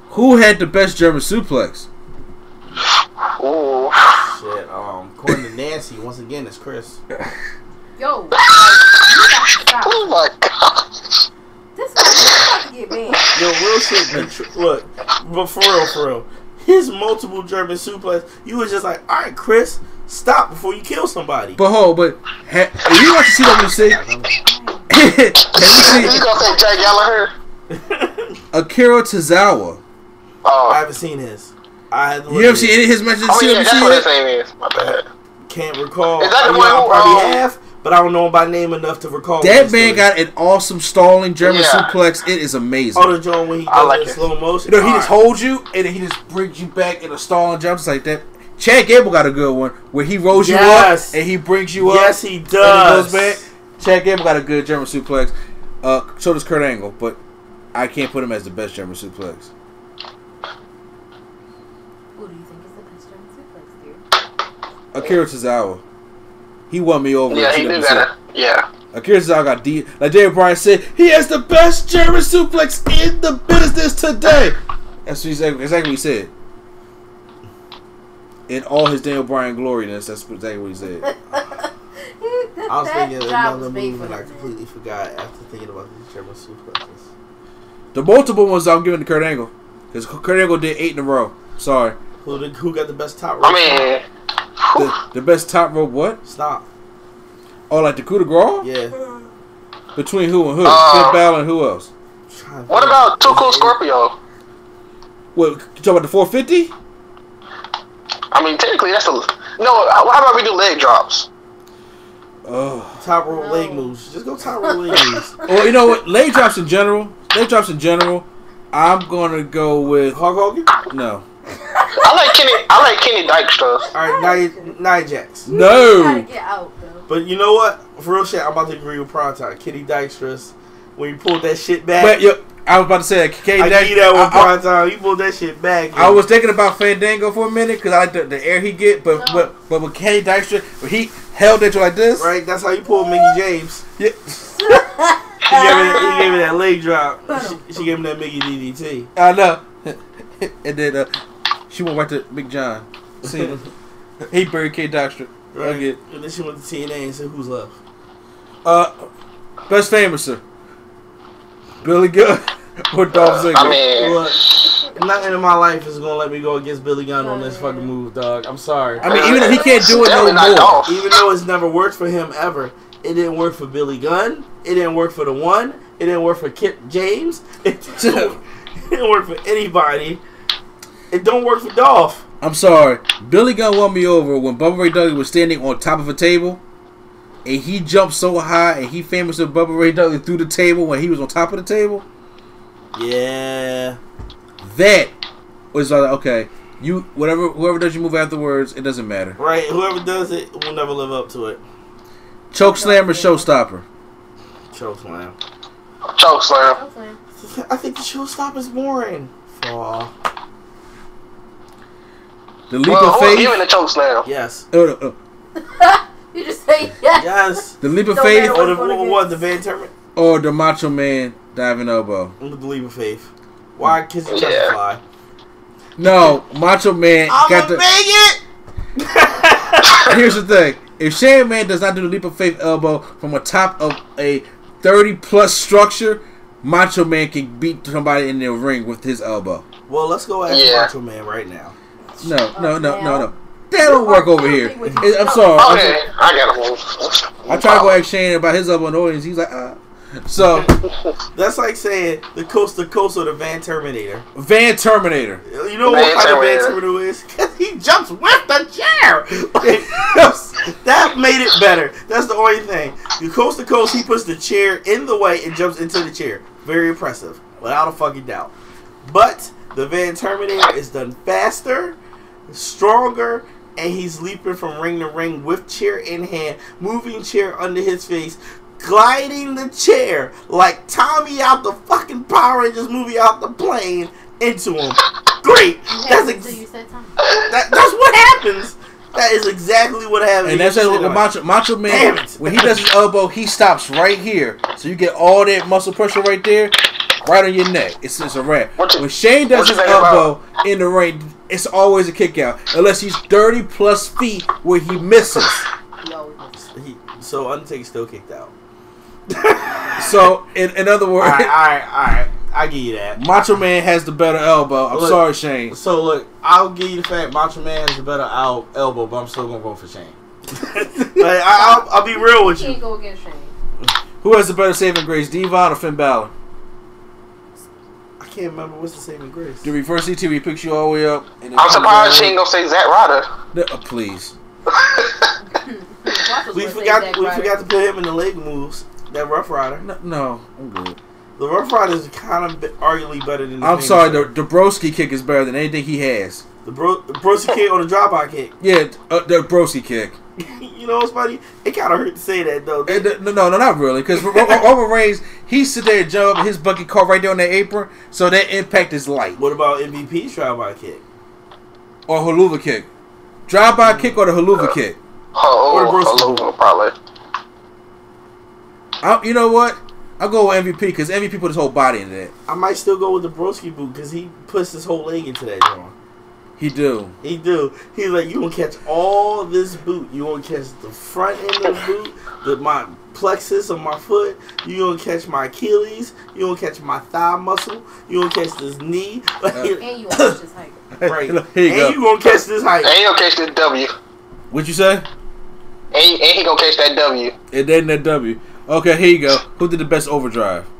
Who had the best German suplex? Oh Shit. Um, according to Nancy, once again, it's Chris. Yo, like, you got to stop. Oh my god. This guy's about to get banned. Yo, real shit. man. Look, but for real, for real, his multiple German suplex. You was just like, all right, Chris, stop before you kill somebody. But hold, but ha- if you watch the CWC, have You see? you gonna say Jack Gallagher? Akira Tozawa? Oh, I Oh. haven't seen his. I had to look You ever at seen any of his matches Oh yeah, that's what his name is. My bad. Can't recall. Is that the I one I who, probably um, have, but I don't know him by name enough to recall. That man story. got an awesome stalling German Yeah. suplex. It is amazing. Oh, the joint when he does I like it in slow motion. You know, he All just holds you and then he just brings you back in a stalling jump just like that. Chad Gable got a good one where he rolls Yes. you up and he brings you up. Yes, he and he does. goes back. Chad Gable got a good German suplex. Uh, so does Kurt Angle, but I can't put him as the best German suplex. Who do you think is the best German suplex, dude? Akira Tozawa. He won me over. Yeah, he do CWC. got it. Yeah. Akira Tozawa got D. Like David Bryan said, he has the best German suplex in the business today. That's what he said, exactly what he said. In all his Daniel Bryan gloriness, that's exactly what he said. I was thinking of That another was made move and I completely forgot after thinking about these German suplexes. The multiple ones I'm giving to Kurt Angle. Because Kurt Angle did eight in a row. Sorry. Who the, who got the best top rope? I mean, The, the best top rope what? stop. Oh, like the coup de grace? Yeah. Between who and who? Uh, Finn Balor and who else? What about Too Cold Scorpio? What, you talking about the 450? I mean, technically, that's a no. How how about we do leg drops? Oh. top rope leg moves? Just go top rope leg moves. Well, you know what? Leg drops in general. Leg drops in general. I'm gonna go with Hulk Hogan. no, I like Kenny. I like Kenny Dykstra. All right, Nia, Nia Jax. No. get out though. But you know what? For real shit, I'm about to agree with Prime Time. Kenny Dykstra's when you pulled that shit back. But yo, I was about to say, K. I Dash- need that one Prime Time. You pulled that shit back. I was thinking about Fandango for a minute because I like the, the air he get, but but but with Kenny Dykstra, he held it like this, right. That's how you pulled Mickie James. Yeah. He gave me, he gave me that leg drop. She, she gave me that Mickie DDT. I know. and then uh, she went right to Big John. See, he buried K. Dykstra. Right. Again. And then she went to TNA and said, "Who's left?" Uh, best Fameasser, Billy Gunn or Dolph uh, Ziggler. I mean, Look, nothing in my life is gonna let me go against Billy Gunn on this fucking move, dog. I'm sorry. I mean, even if he can't do it no more. Dolph. Even though it's never worked for him ever, it didn't work for Billy Gunn. It didn't work for the one. It didn't work for Kip James. It didn't, it didn't work for anybody. It don't work for Dolph. I'm sorry. Billy Gunn won me over when Bubba Ray Dudley was standing on top of a table, and he jumped so high, and he famous with Bubba Ray Dudley through the table when he was on top of the table. Yeah. That was like, okay, you whatever whoever does your move afterwards, it doesn't matter. Right. Whoever does it will never live up to it. Choke slam or showstopper. Choke slam. choke slam. I think the showstop is boring. Aw. The leap Well, of who faith. giving the choke slam? Yes. Oh, no, oh. You just say yes. Yes. the leap of Don't faith Or the, What what, what, the Van Termin? or the Macho Man diving elbow. I'm the leap of faith. Why? Because he doesn't Yeah. fly. No, Macho Man I'm got gonna the. make it. Here's the thing: if Shane Man does not do the leap of faith elbow from a top of a 30 plus structure, Macho Man can beat somebody in the ring with his elbow. Well, let's go ask Yeah. Macho Man right now. No, no, no, no, now? no. That don't work over here. It- I'm sorry. I'm Okay, sorry. I got a move. I tried to go ask Shane about his elbow in the audience. He's like, ah. So, That's like saying the coast to coast or the Van Terminator. Van Terminator. You know Van what kind of Van Terminator. is? is? 'Cause he jumps with the chair. Like, that made it better. That's the only thing. The coast to coast, he puts the chair in the way and jumps into the chair. Very impressive, without a fucking doubt. But the Van Terminator is done faster, stronger, and he's leaping from ring to ring with chair in hand, moving chair under his face, gliding the chair like Tommy out the fucking Power Rangers movie out the plane into him. Great. That's ex- Until you said something. that, that's what happens. That is exactly what happened. And that's You what said, Macho, Macho Man, when he does his elbow, he stops right here. So you get all that muscle pressure right there, right on your neck. It's, it's a wrap. You- When Shane does his think about- elbow in the ring, it's always a kick out. Unless he's 30 plus feet where he misses. You always miss. He, so Undertaker still kicked out. So, in, in other words, right, all right, all right. I give you that. Macho Man has the better elbow. I'm Look. sorry, Shane. So look, I'll give you the fact Macho Man has the better el- elbow, but I'm still gonna vote for Shane. like, I, I'll, I'll be real with You can't go against Shane. Who has the better saving grace, Devon or Finn Balor? I can't remember what's the saving grace. The reverse ETV picks you all the way up. And I'm comes surprised she down. ain't gonna say Zack Ryder. No, uh, please. We forgot. We Ryder. forgot to put him in the leg moves. That Rough Rider. No, no I'm good. The Rough Rider is kind of be- arguably better than. The I'm famous sorry, the, one. the Broski kick is better than anything he has. the bro, the Broski kick on the dropout kick. Yeah, uh, the Broski kick. you know what's funny? It kind of hurt to say that though. And the- no, no, no, not really. Because Roman Reigns, he sit there and jump his bucket caught right there on that apron, so that impact is light. What about MVP's dropout kick? Or Helluva kick. Drive by kick or the Helluva kick. Oh, Or the Bruce oh, probably. I, you know what? I'll go with MVP because MVP put his whole body into that. I might still go with the Broski boot because he puts his whole leg into that joint. He do. He do. He's like, you gonna catch all this boot. You gonna catch the front end of the boot, the my plexus of my foot. You gonna catch my Achilles. You gonna catch my thigh muscle. You gonna catch this knee. Uh, and you want to catch this height. right. Here you and go. you gonna catch this height. And he gonna catch this W. What you say? And and he gonna catch that W. And then that W. Okay, here you go. Who did the best overdrive?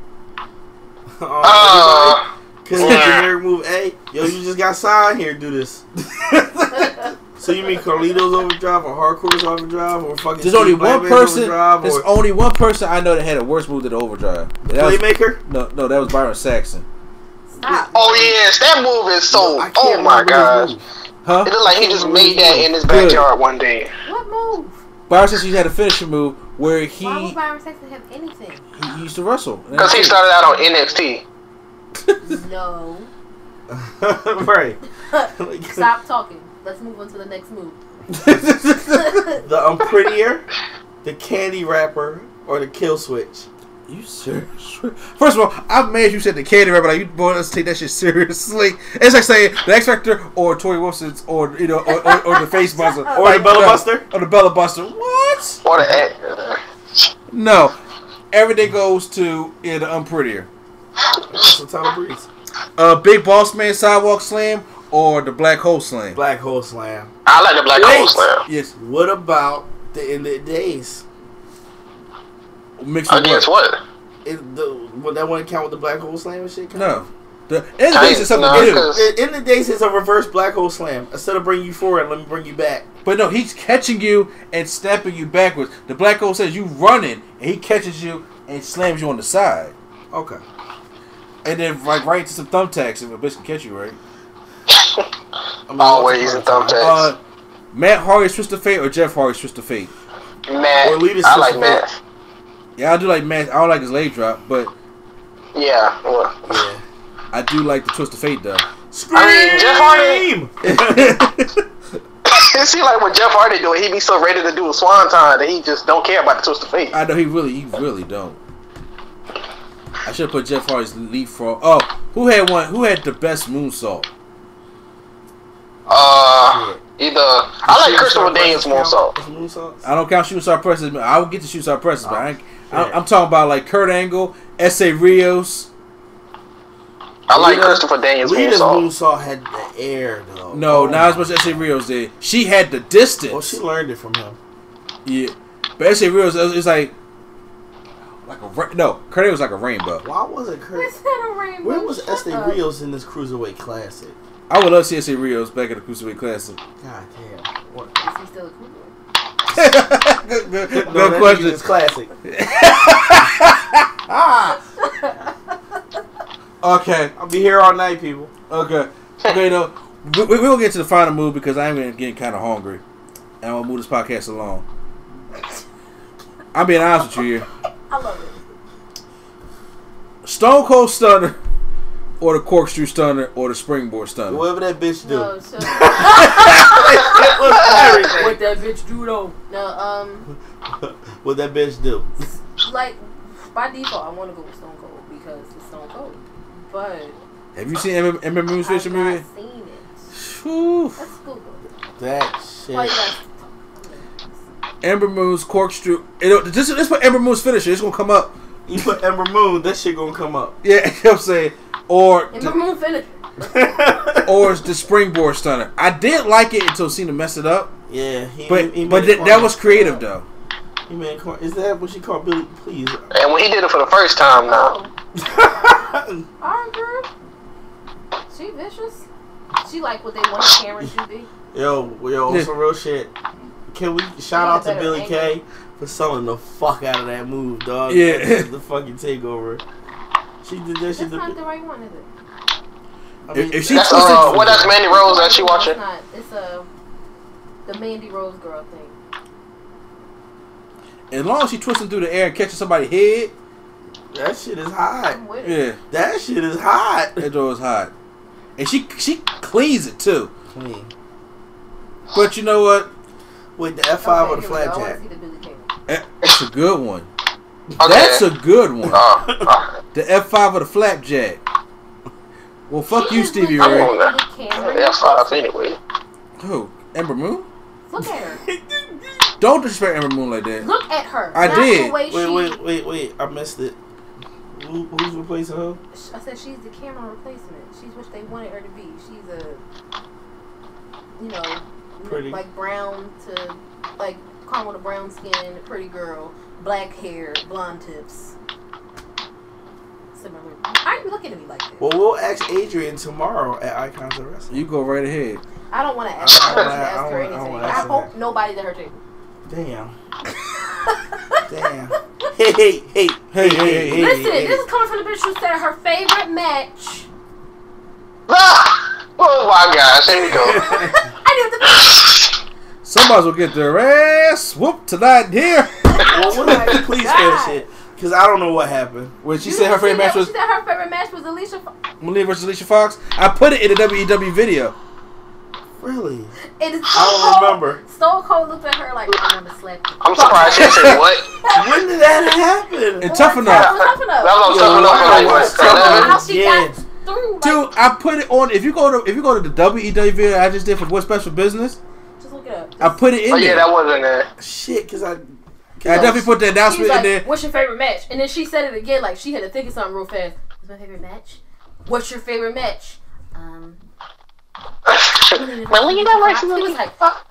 Uh, Uh, Cause Yeah. generic move A. Yo, you just got signed here. to Do this. so you mean Carlito's overdrive or Hardcore's overdrive or fucking? There's only one person. There's or only one person I know that had a worse move than the overdrive. And that was- no, no, that was Byron Saxton. Stop. oh yes, that move is so. I Oh my gosh. Huh? it looked like he just made that in his Good. backyard one day. What move? Byron Saxton had a finishing move where he Why would Byron Saxton have anything? he used to wrestle. Cause he started out on NXT. No. right. Stop talking. Let's move on to the next move. The Unprettier, the Candy wrapper, or the Kill Switch. You serious? First of all, I'm mad you said the candy rapper. Like you boy, let's take that shit seriously. It's like saying the X Factor or Torrie Wilson's or you know or, or, or the Face Buster Or the Bella no, Buster? or the Bella Buster. What? What a No, everything goes to yeah, the unprettier. So Tyler Breeze. Uh, Big Boss Man Sidewalk Slam or the Black Hole Slam. Black Hole Slam. I like the Black Wait. Hole Slam. Yes, What about the end of the days? Mixed with Against what? what? It, the, would that wouldn't count with the Black Hole Slam and shit? No, the end of days is something no, new. 'cause- The end of the days is a reverse Black Hole Slam. Instead of bringing you forward, let me bring you back. But no, he's catching you and snapping you backwards. The Black Hole says you running, and he catches you and slams you on the side. Okay. And then like right into some thumbtacks if a bitch can catch you, right? I mean, Always in what's the thumbtacks. Uh, Matt Hardy's Twist of Fate or Jeff Hardy's Twist of Fate? Matt. Or Lita's I like sister. Matt. Yeah, I do like Matt. I don't like his leg drop, but Yeah. Well, Yeah. I do like the Twist of Fate though. Scream! I mean, Jeff it seems like when Jeff Hardy do it, he be so ready to do a swanton that he just don't care about the twist of fate. I know he really, he really don't. I should have put Jeff Hardy's leapfrog. Oh, who had one? Who had the best moonsault? Uh, either I like Christopher Daniels moonsault. Moonsaults? I don't count shooting star presses. I will get to shooting star presses, but I, ain't- I, I'm talking about like Kurt Angle, Essa Rios. I like Lita- Christopher Daniels Lita's moonsault. moonsault had the air though. No, Oh not as much as Essa Rios did. She had the distance. Well, she learned it from him. Yeah, but Essa Rios is is like like a ra- no. Kurt Angle was like a rainbow. Why wasn't Kurt? What's that a rainbow? Where was Shut Estee. Rios in this cruiserweight classic? I would love to see Essa Rios back in the Cruiserweight Classic. God damn. What? Is he still a cruiserweight? good good, No, good that question. nigga is classic. Okay, I'll be here all night, people. okay, okay. No, we, we, we'll get to the final move because I'm getting, getting kind of hungry, and I'll move this podcast along. I'm being honest with you here. I love it. Stone Cold Stunner, or the Corkscrew Stunner, or the Springboard Stunner. Whatever that bitch do. No, so It was what that bitch do though? No, um, What that bitch do? like by default, I want to go with Stone Cold because it's Stone Cold. But Have you seen Ember, Ember Moon's I've Fisher not movie? seen it. Whew. Let's Google. it. That shit. guys? Ember Moon's Corkscrew. It'll, this, this what Ember Moon's finisher. It's gonna come up. You put Ember Moon, that shit gonna come up. Yeah, you know what I'm saying. Or Ember Moon finish. or it's the Springboard Stunner. I did like it until Cena messed it up. Yeah, he, But he, he but th- that was creative though. He made corny. Is that what she called Billy? Please. And when he did it for the first time now, Alright, girl. She vicious. She like what they want Karen to be. Yo, yo, Yeah. some real shit. Can we shout out to Billy angle. Kay for selling the fuck out of that move, dog? Yeah. The fucking takeover. She did that That's shit. not The, the right one, is it? I If- if she that's twisted- uh, what that's Mandy Rose that she watching. It's not. It's a the Mandy Rose girl thing. As long as she twisting through the air and catching somebody's head, that shit is hot. I'm with it. yeah, That shit is hot. that door is hot. And she she cleans it too. Clean. But you know what? With the F five Okay, or the flapjack, go. I wanna flapjack. see the Billy King. That's a good one. Okay. That's a good one. Uh, uh, The F five of the flapjack. Well, fuck She you, is Stevie legit Ray. with Cameron. That's five anyway. Who? Ember Moon? Look at her. Don't disrespect Ember Moon like that. Look at her. I Not did. Wait, she, wait, wait, wait. I missed it. Who, who's replacing her? I said she's the camera replacement. She's what they wanted her to be. She's a, you know, Pretty. like brown to like caramel to brown skin, pretty girl, black hair, blonde tips. Similar. Why are you looking at me like this? Well, we'll ask Adrian tomorrow at Icons of Wrestling. You go right ahead. I don't want to ask. I don't want to I ask don't her wanna- I anything. wanna I ask her hope that. nobody's at her table. Damn. Damn. Hey, hey, hey, hey, hey, hey. Listen, hey. this is coming from the bitch who said her favorite match. Ah! Oh my gosh, here we go. I did the Somebody's gonna get their ass whooped tonight here. Well, what my please God. finish it. Because I don't know what happened. When she You said her favorite match that? was She said her favorite match was Alicia. Fo- Malia versus Alicia Fox, I put it in the WWE video. Really? It is I don't Cold- remember. Stone Cold looked at her like, I'm gonna slap you. I'm surprised she said what. When did that happen? And tough enough. tough enough. That was tough enough for I like watched what, that. 11? How she Yeah. got through. Like, Dude, I put it on. If you go to if you go to the WWE video I just did for What Special Business, just look it up. I put it in Oh yeah, there. that wasn't there. Shit, because I. I definitely put the She announcement was in there. "What's your favorite match?" And then she said it again, like she had to think of something real fast. What's my favorite match? What's your favorite match? Um, Man, when you got like he was like, fuck.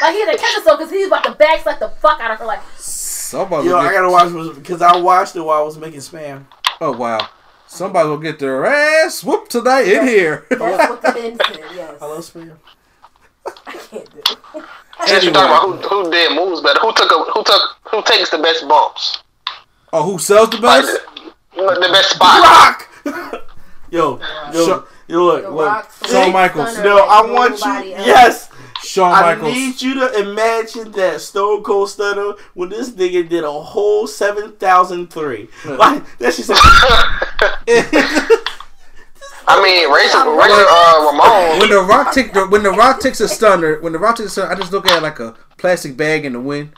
like he had to catch himself because he was about to backslap the fuck out of her. Like, Somebody Yo, will I gotta watch because I watched it while I was making spam. Oh wow. Somebody will get their ass whooped tonight in here. that's what the men said. Yes, I love spam. I can't do. it. Since you're talking about who, who did moves better, who took a, who took who takes the best bumps, oh, who sells the like best? the, the best spot. Rock! yo, yo, Sure. yo, look, The look. Rock, Shawn Michaels. No, I want you. else. Yes, Shawn Michaels. I need you to imagine that Stone Cold Stunner when this nigga did a whole seven thousand three. Like that shit said. I mean, Razor, Razor uh, Ramon. when the rock take the, when the rock takes a stunner, when the rock takes a stunner, I just look at it like a plastic bag in the wind.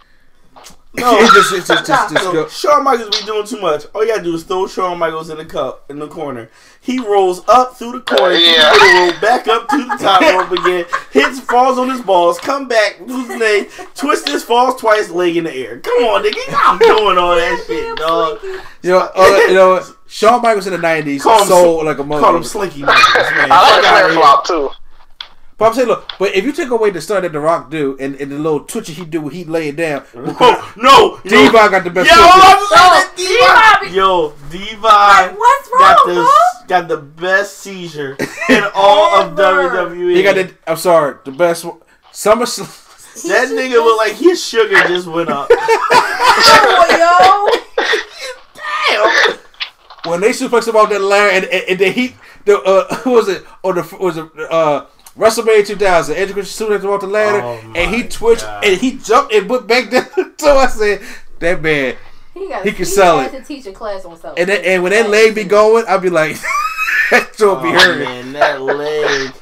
No, It just, it just, just, just Yo, go. Shawn Michaels be doing too much. All you gotta do is throw Shawn Michaels in the cup in the corner. He rolls up through the corner, Yeah. through the middle rope, back up to the top rope again, hits, falls on his balls, come back, lose his leg, twist his falls twice, leg in the air. Come on, nigga, I'm doing all that shit, dog. You know, uh, you know, Shawn Michaels in the nineties Call him sold like a Call him. Slinky Michaels, man. I like Fuck the outta flare here. flop too. But I'm saying, look, but if you take away the stunt that the Rock do and, and the little twitchy he do when he lay it down, Oh, no, D yo, got the best. Yo, twitch. I'm Yo, saying D-Bobby. Yo, Divi What's got wrong, the bro? got the best seizure in all of WWE. he got the. I'm sorry, the best one. Summer. Sl- That nigga look like his sugar just went up. Oh, Damn. When they suplex him off that ladder and, and, and then he the uh who was it or the was it uh WrestleMania 2000 Edge Christian suplexed him off the ladder Oh and he twitched God. and he jumped and went back down so I said that man! He, got, He can sell it. to teach a class on self. and then, and when that leg be going I'd be like that joint be Oh, hurting man, that leg.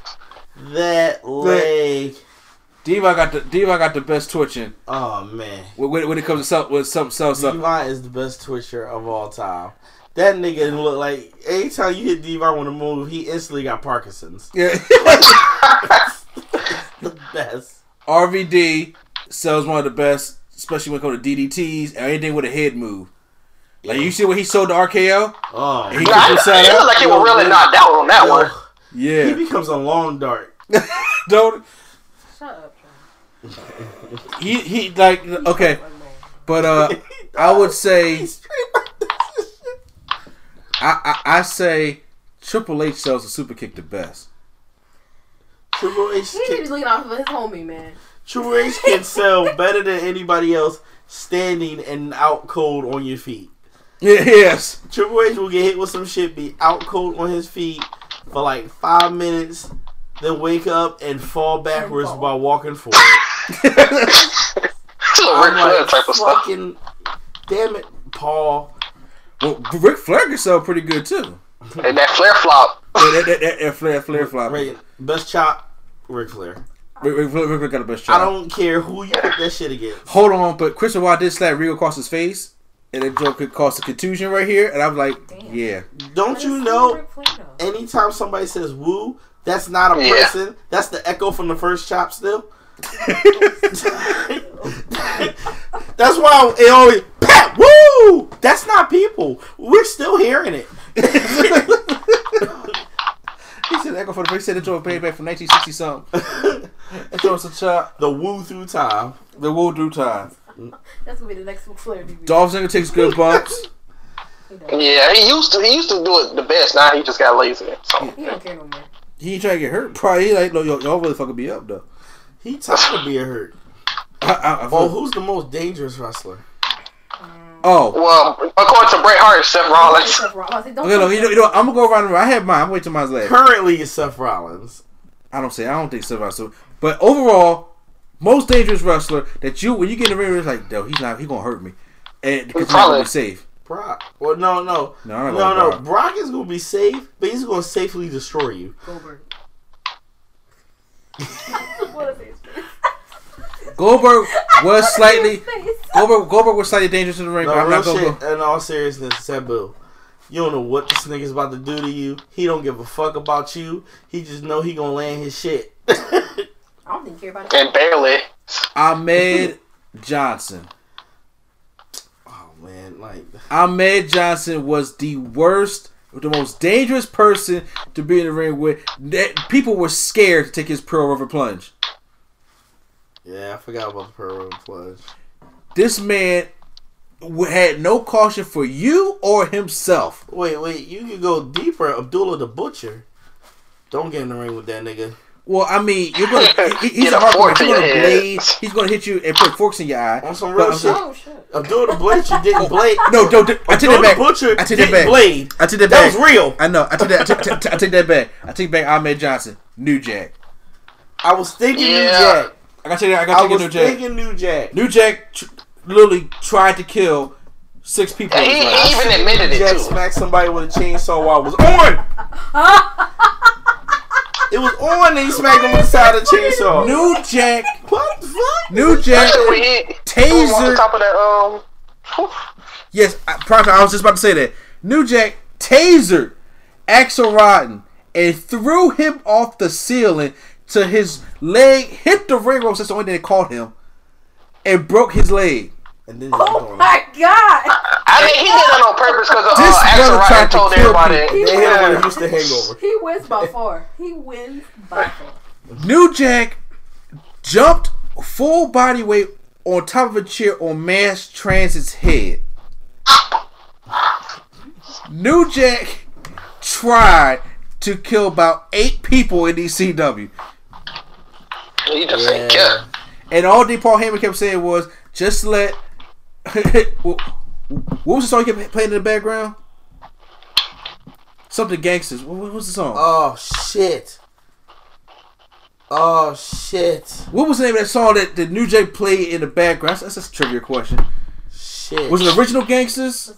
That leg. Diva got the Diva got the best twitching Oh man. when, when when it comes to self with some self stuff Devon is the best twitcher of all time. That nigga look like anytime you hit Devon with a move, he instantly got Parkinson's. yeah The best. RVD sells one of the best especially when it comes to DDTs or anything with a head move like you see what he sold the RKO Oh, He Nah, can I, it up. looked like he was really knocked out on that Yo, one. Yeah, he becomes a long dart. don't Shut up, John. he he like okay but uh i would say I, I i say triple h sells the super kick the best Triple H He need to be can, looking out for his homie, man. Triple H can sell better than anybody else standing and out cold on your feet. yes Triple H will get hit with some shit, be out cold on his feet for like five minutes, then wake up and fall backwards fall. while walking forward. Some Ric I'm like, type of stuff. fucking, damn it, Paul. Well Ric Flair can sell pretty good too And that Flair flop. yeah, that, that, that, that Flair Flair flop Right, best chop, Ric Flair. Ric, Ric, Ric, Ric got the best chop. I don't care who you put that shit against. hold on but Christian Watt did slap Regal across his face and that joke could cause a contusion right here, and I'm like, yeah. Don't you know? Anytime somebody says "woo," that's not a Yeah. person. That's the echo from the first chop. Still. that's why it always pat woo. That's not people. We're still hearing it. He said echo for the first said the joke payback from 1960 something. and throw us a chop. The woo through time. The woo through time. That's gonna be the next Ric Flair DVD. Dolph Ziggler takes good bumps. Yeah, he used to he used to do it the best. Now he just got lazy. So He don't care no more. He ain't trying to get hurt. Probably he like, no, y'all, y'all really fucking be up though. He tired of being hurt. I, I, I Oh, who's the most dangerous wrestler? Oh. Well, according to Bret Hart, Seth Rollins. Seth Okay, no, you know, you know, I'm gonna go around. the room. I have mine. I'm waiting till mine's last. Currently, it's Seth Rollins. I don't say. I don't think Seth Rollins. But overall, most dangerous wrestler that you when you get in the ring, it's like, no, he's not. He gonna hurt me, and because he's not gonna be safe. Brock. Well, no, no, No, no, no. going Brock. is gonna be safe, but he's gonna safely destroy you. Goldberg. Goldberg was slightly Goldberg. Goldberg was slightly dangerous in the ring. No, but I'm real not gonna shit. In all seriousness, Sabu, you don't know what this nigga's about to do to you. He don't give a fuck about you. He just know he gonna land his shit. I don't think he care about it. And barely. Ahmed Johnson. Oh man, like Ahmed Johnson was the worst, the most dangerous person to be in the ring with. That people were scared to take his Pearl River plunge. Yeah, I forgot about the Pearl River plunge. This man had no caution for you or himself. Wait, wait, you can go deeper. Abdullah the Butcher. Don't get in the ring with that nigga. Well, I mean, you're gonna. he- he's a a hard fork He's gonna blade. He's gonna hit you and put forks in your eye. On some But real I'm shit. Abdullah the Butcher didn't blade. No, don't. do- I take that back. the Butcher I take didn't that back. blade. I take that That back. was real. I know. I take that. I take, I take that back. I take back Ahmed Johnson, New Jack. I was thinking New Jack. I gotta take that. I I gotta take was New Jack. thinking New Jack. New Jack tr- literally tried to kill six people. He in his life. New Jack smacked somebody with a chainsaw while it was on. it was on, and he smacked him with the side of the chainsaw. New Jack. What the fuck? New Jack. Especially when he- on Taser. top of that, um, Yes, I, Prophet, I was just about to say that. New Jack tasered Axl Rotten and threw him off the ceiling to his leg, hit the ring ropes. That's the only thing they caught him, and broke his leg. And then Oh my god! I mean, he did that on purpose because This uh, Axel brother Rotten tried to told kill everybody. people. They hit him when Yeah. he used hangover. He wins by far. He wins by far. New Jack jumped full body weight on top of a chair on Mass Transit's head. New Jack tried to kill about eight people in ECW. He just ain't care. And all D. Paul Heyman kept saying was, just let. what was the song he kept playing in the background? Something gangsters. What, what was the song? Oh shit. Oh shit. What was the name of that song that the New Jack played in the background? That's, that's a trivia question. Shit. Was it original gangsters?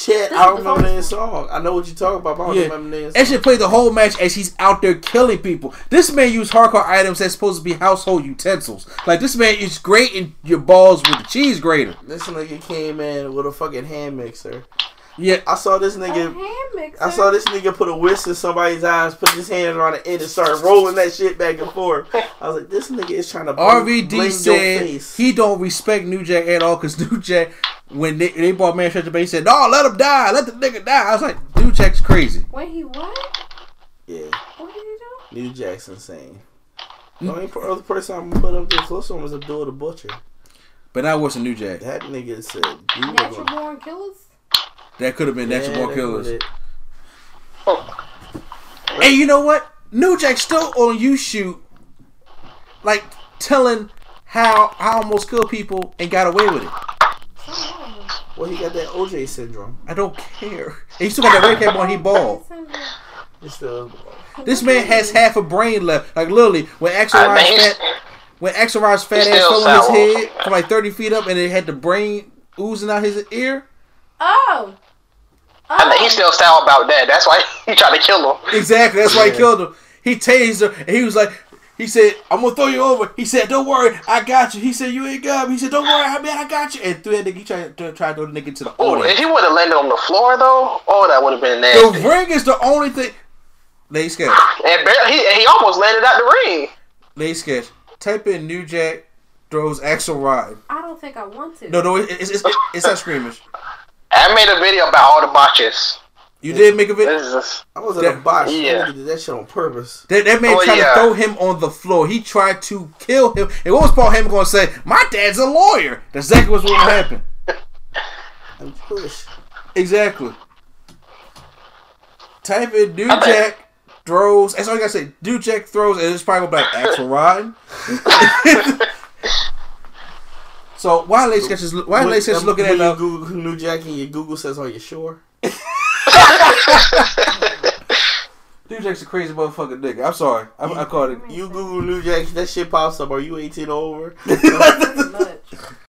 Shit, I don't remember that song. I know what you're talking about, but I don't Yeah. remember that And song. she played the whole match as he's out there killing people. This man used hardcore items that's supposed to be household utensils. Like this man is grating your balls with a cheese grater. This nigga came in with a fucking hand mixer. Yeah, I saw this nigga. Hand. I saw this nigga put a whisk in somebody's eyes, put his hands around the end, and start rolling that shit back and forth. I was like, this nigga is trying to blame, blame RVD your said face. he don't respect New Jack at all because New Jack, when they, they bought Manchester Bay, he said, "No, let him die, let the nigga die." I was like, New Jack's crazy. Wait, he what? Yeah, What did he do? New Jack's insane. The only other person I'm gonna put up there close to him was Abdul the Butcher. But that wasn't New Jack. That nigga said, you were Natural born killers? That could have been Natural Yeah, Born Killers. was it. And you know what? New Jack still on you shoot, like telling how I almost killed people and got away with it. Well, he got that OJ syndrome. I don't care. And he still got that red cap on. He bald. He's still. This man has half a brain left. Like literally, when Axel I Ryan's mean, he's- fat, when Axel Ryan's fat ass still fell on his head from like thirty feet up, and it had the brain oozing out his ear. Oh! I mean, he's still sour about that. That's why he tried to kill him. Exactly. That's why he killed him. He tased her, and he was like, He said, "I'm gonna throw you over." He said, "Don't worry, I got you." He said, "You ain't got me." He said, "Don't worry, I mean, I got you." And threw that nigga. He tried to try to throw the nigga to the Oh, audience. if he would have landed on the floor though, oh, that would have been nasty. The ring is the only thing. Lady sketch. And barely, he he almost landed out the ring. Lady sketch. Type in New Jack throws Axl Rotten. I don't think I want to. No, no, it- it's it's, it's not scrimmage. I made a video about all the botches. You did make a video. This I was at a botch. Yeah. That nigga did that shit on purpose. That, that man Oh, tried yeah. to throw him on the floor. He tried to kill him. And what was Paul Heyman going to say? My dad's a lawyer. That's exactly what's going to happen. I'm Jewish. Exactly. Type in New I bet- Jack throws. That's all you got to say. New Jack throws, and it's probably going to be like Axl Rotten. so why Lady Sketch is why Lady Sketch is looking at you uh, Google New Jack and your Google says, "Are you sure?" New Jack's a crazy motherfucking nigga. I'm sorry. I, I called it. You Google New Jack, that shit pops up. Are you 18 or over?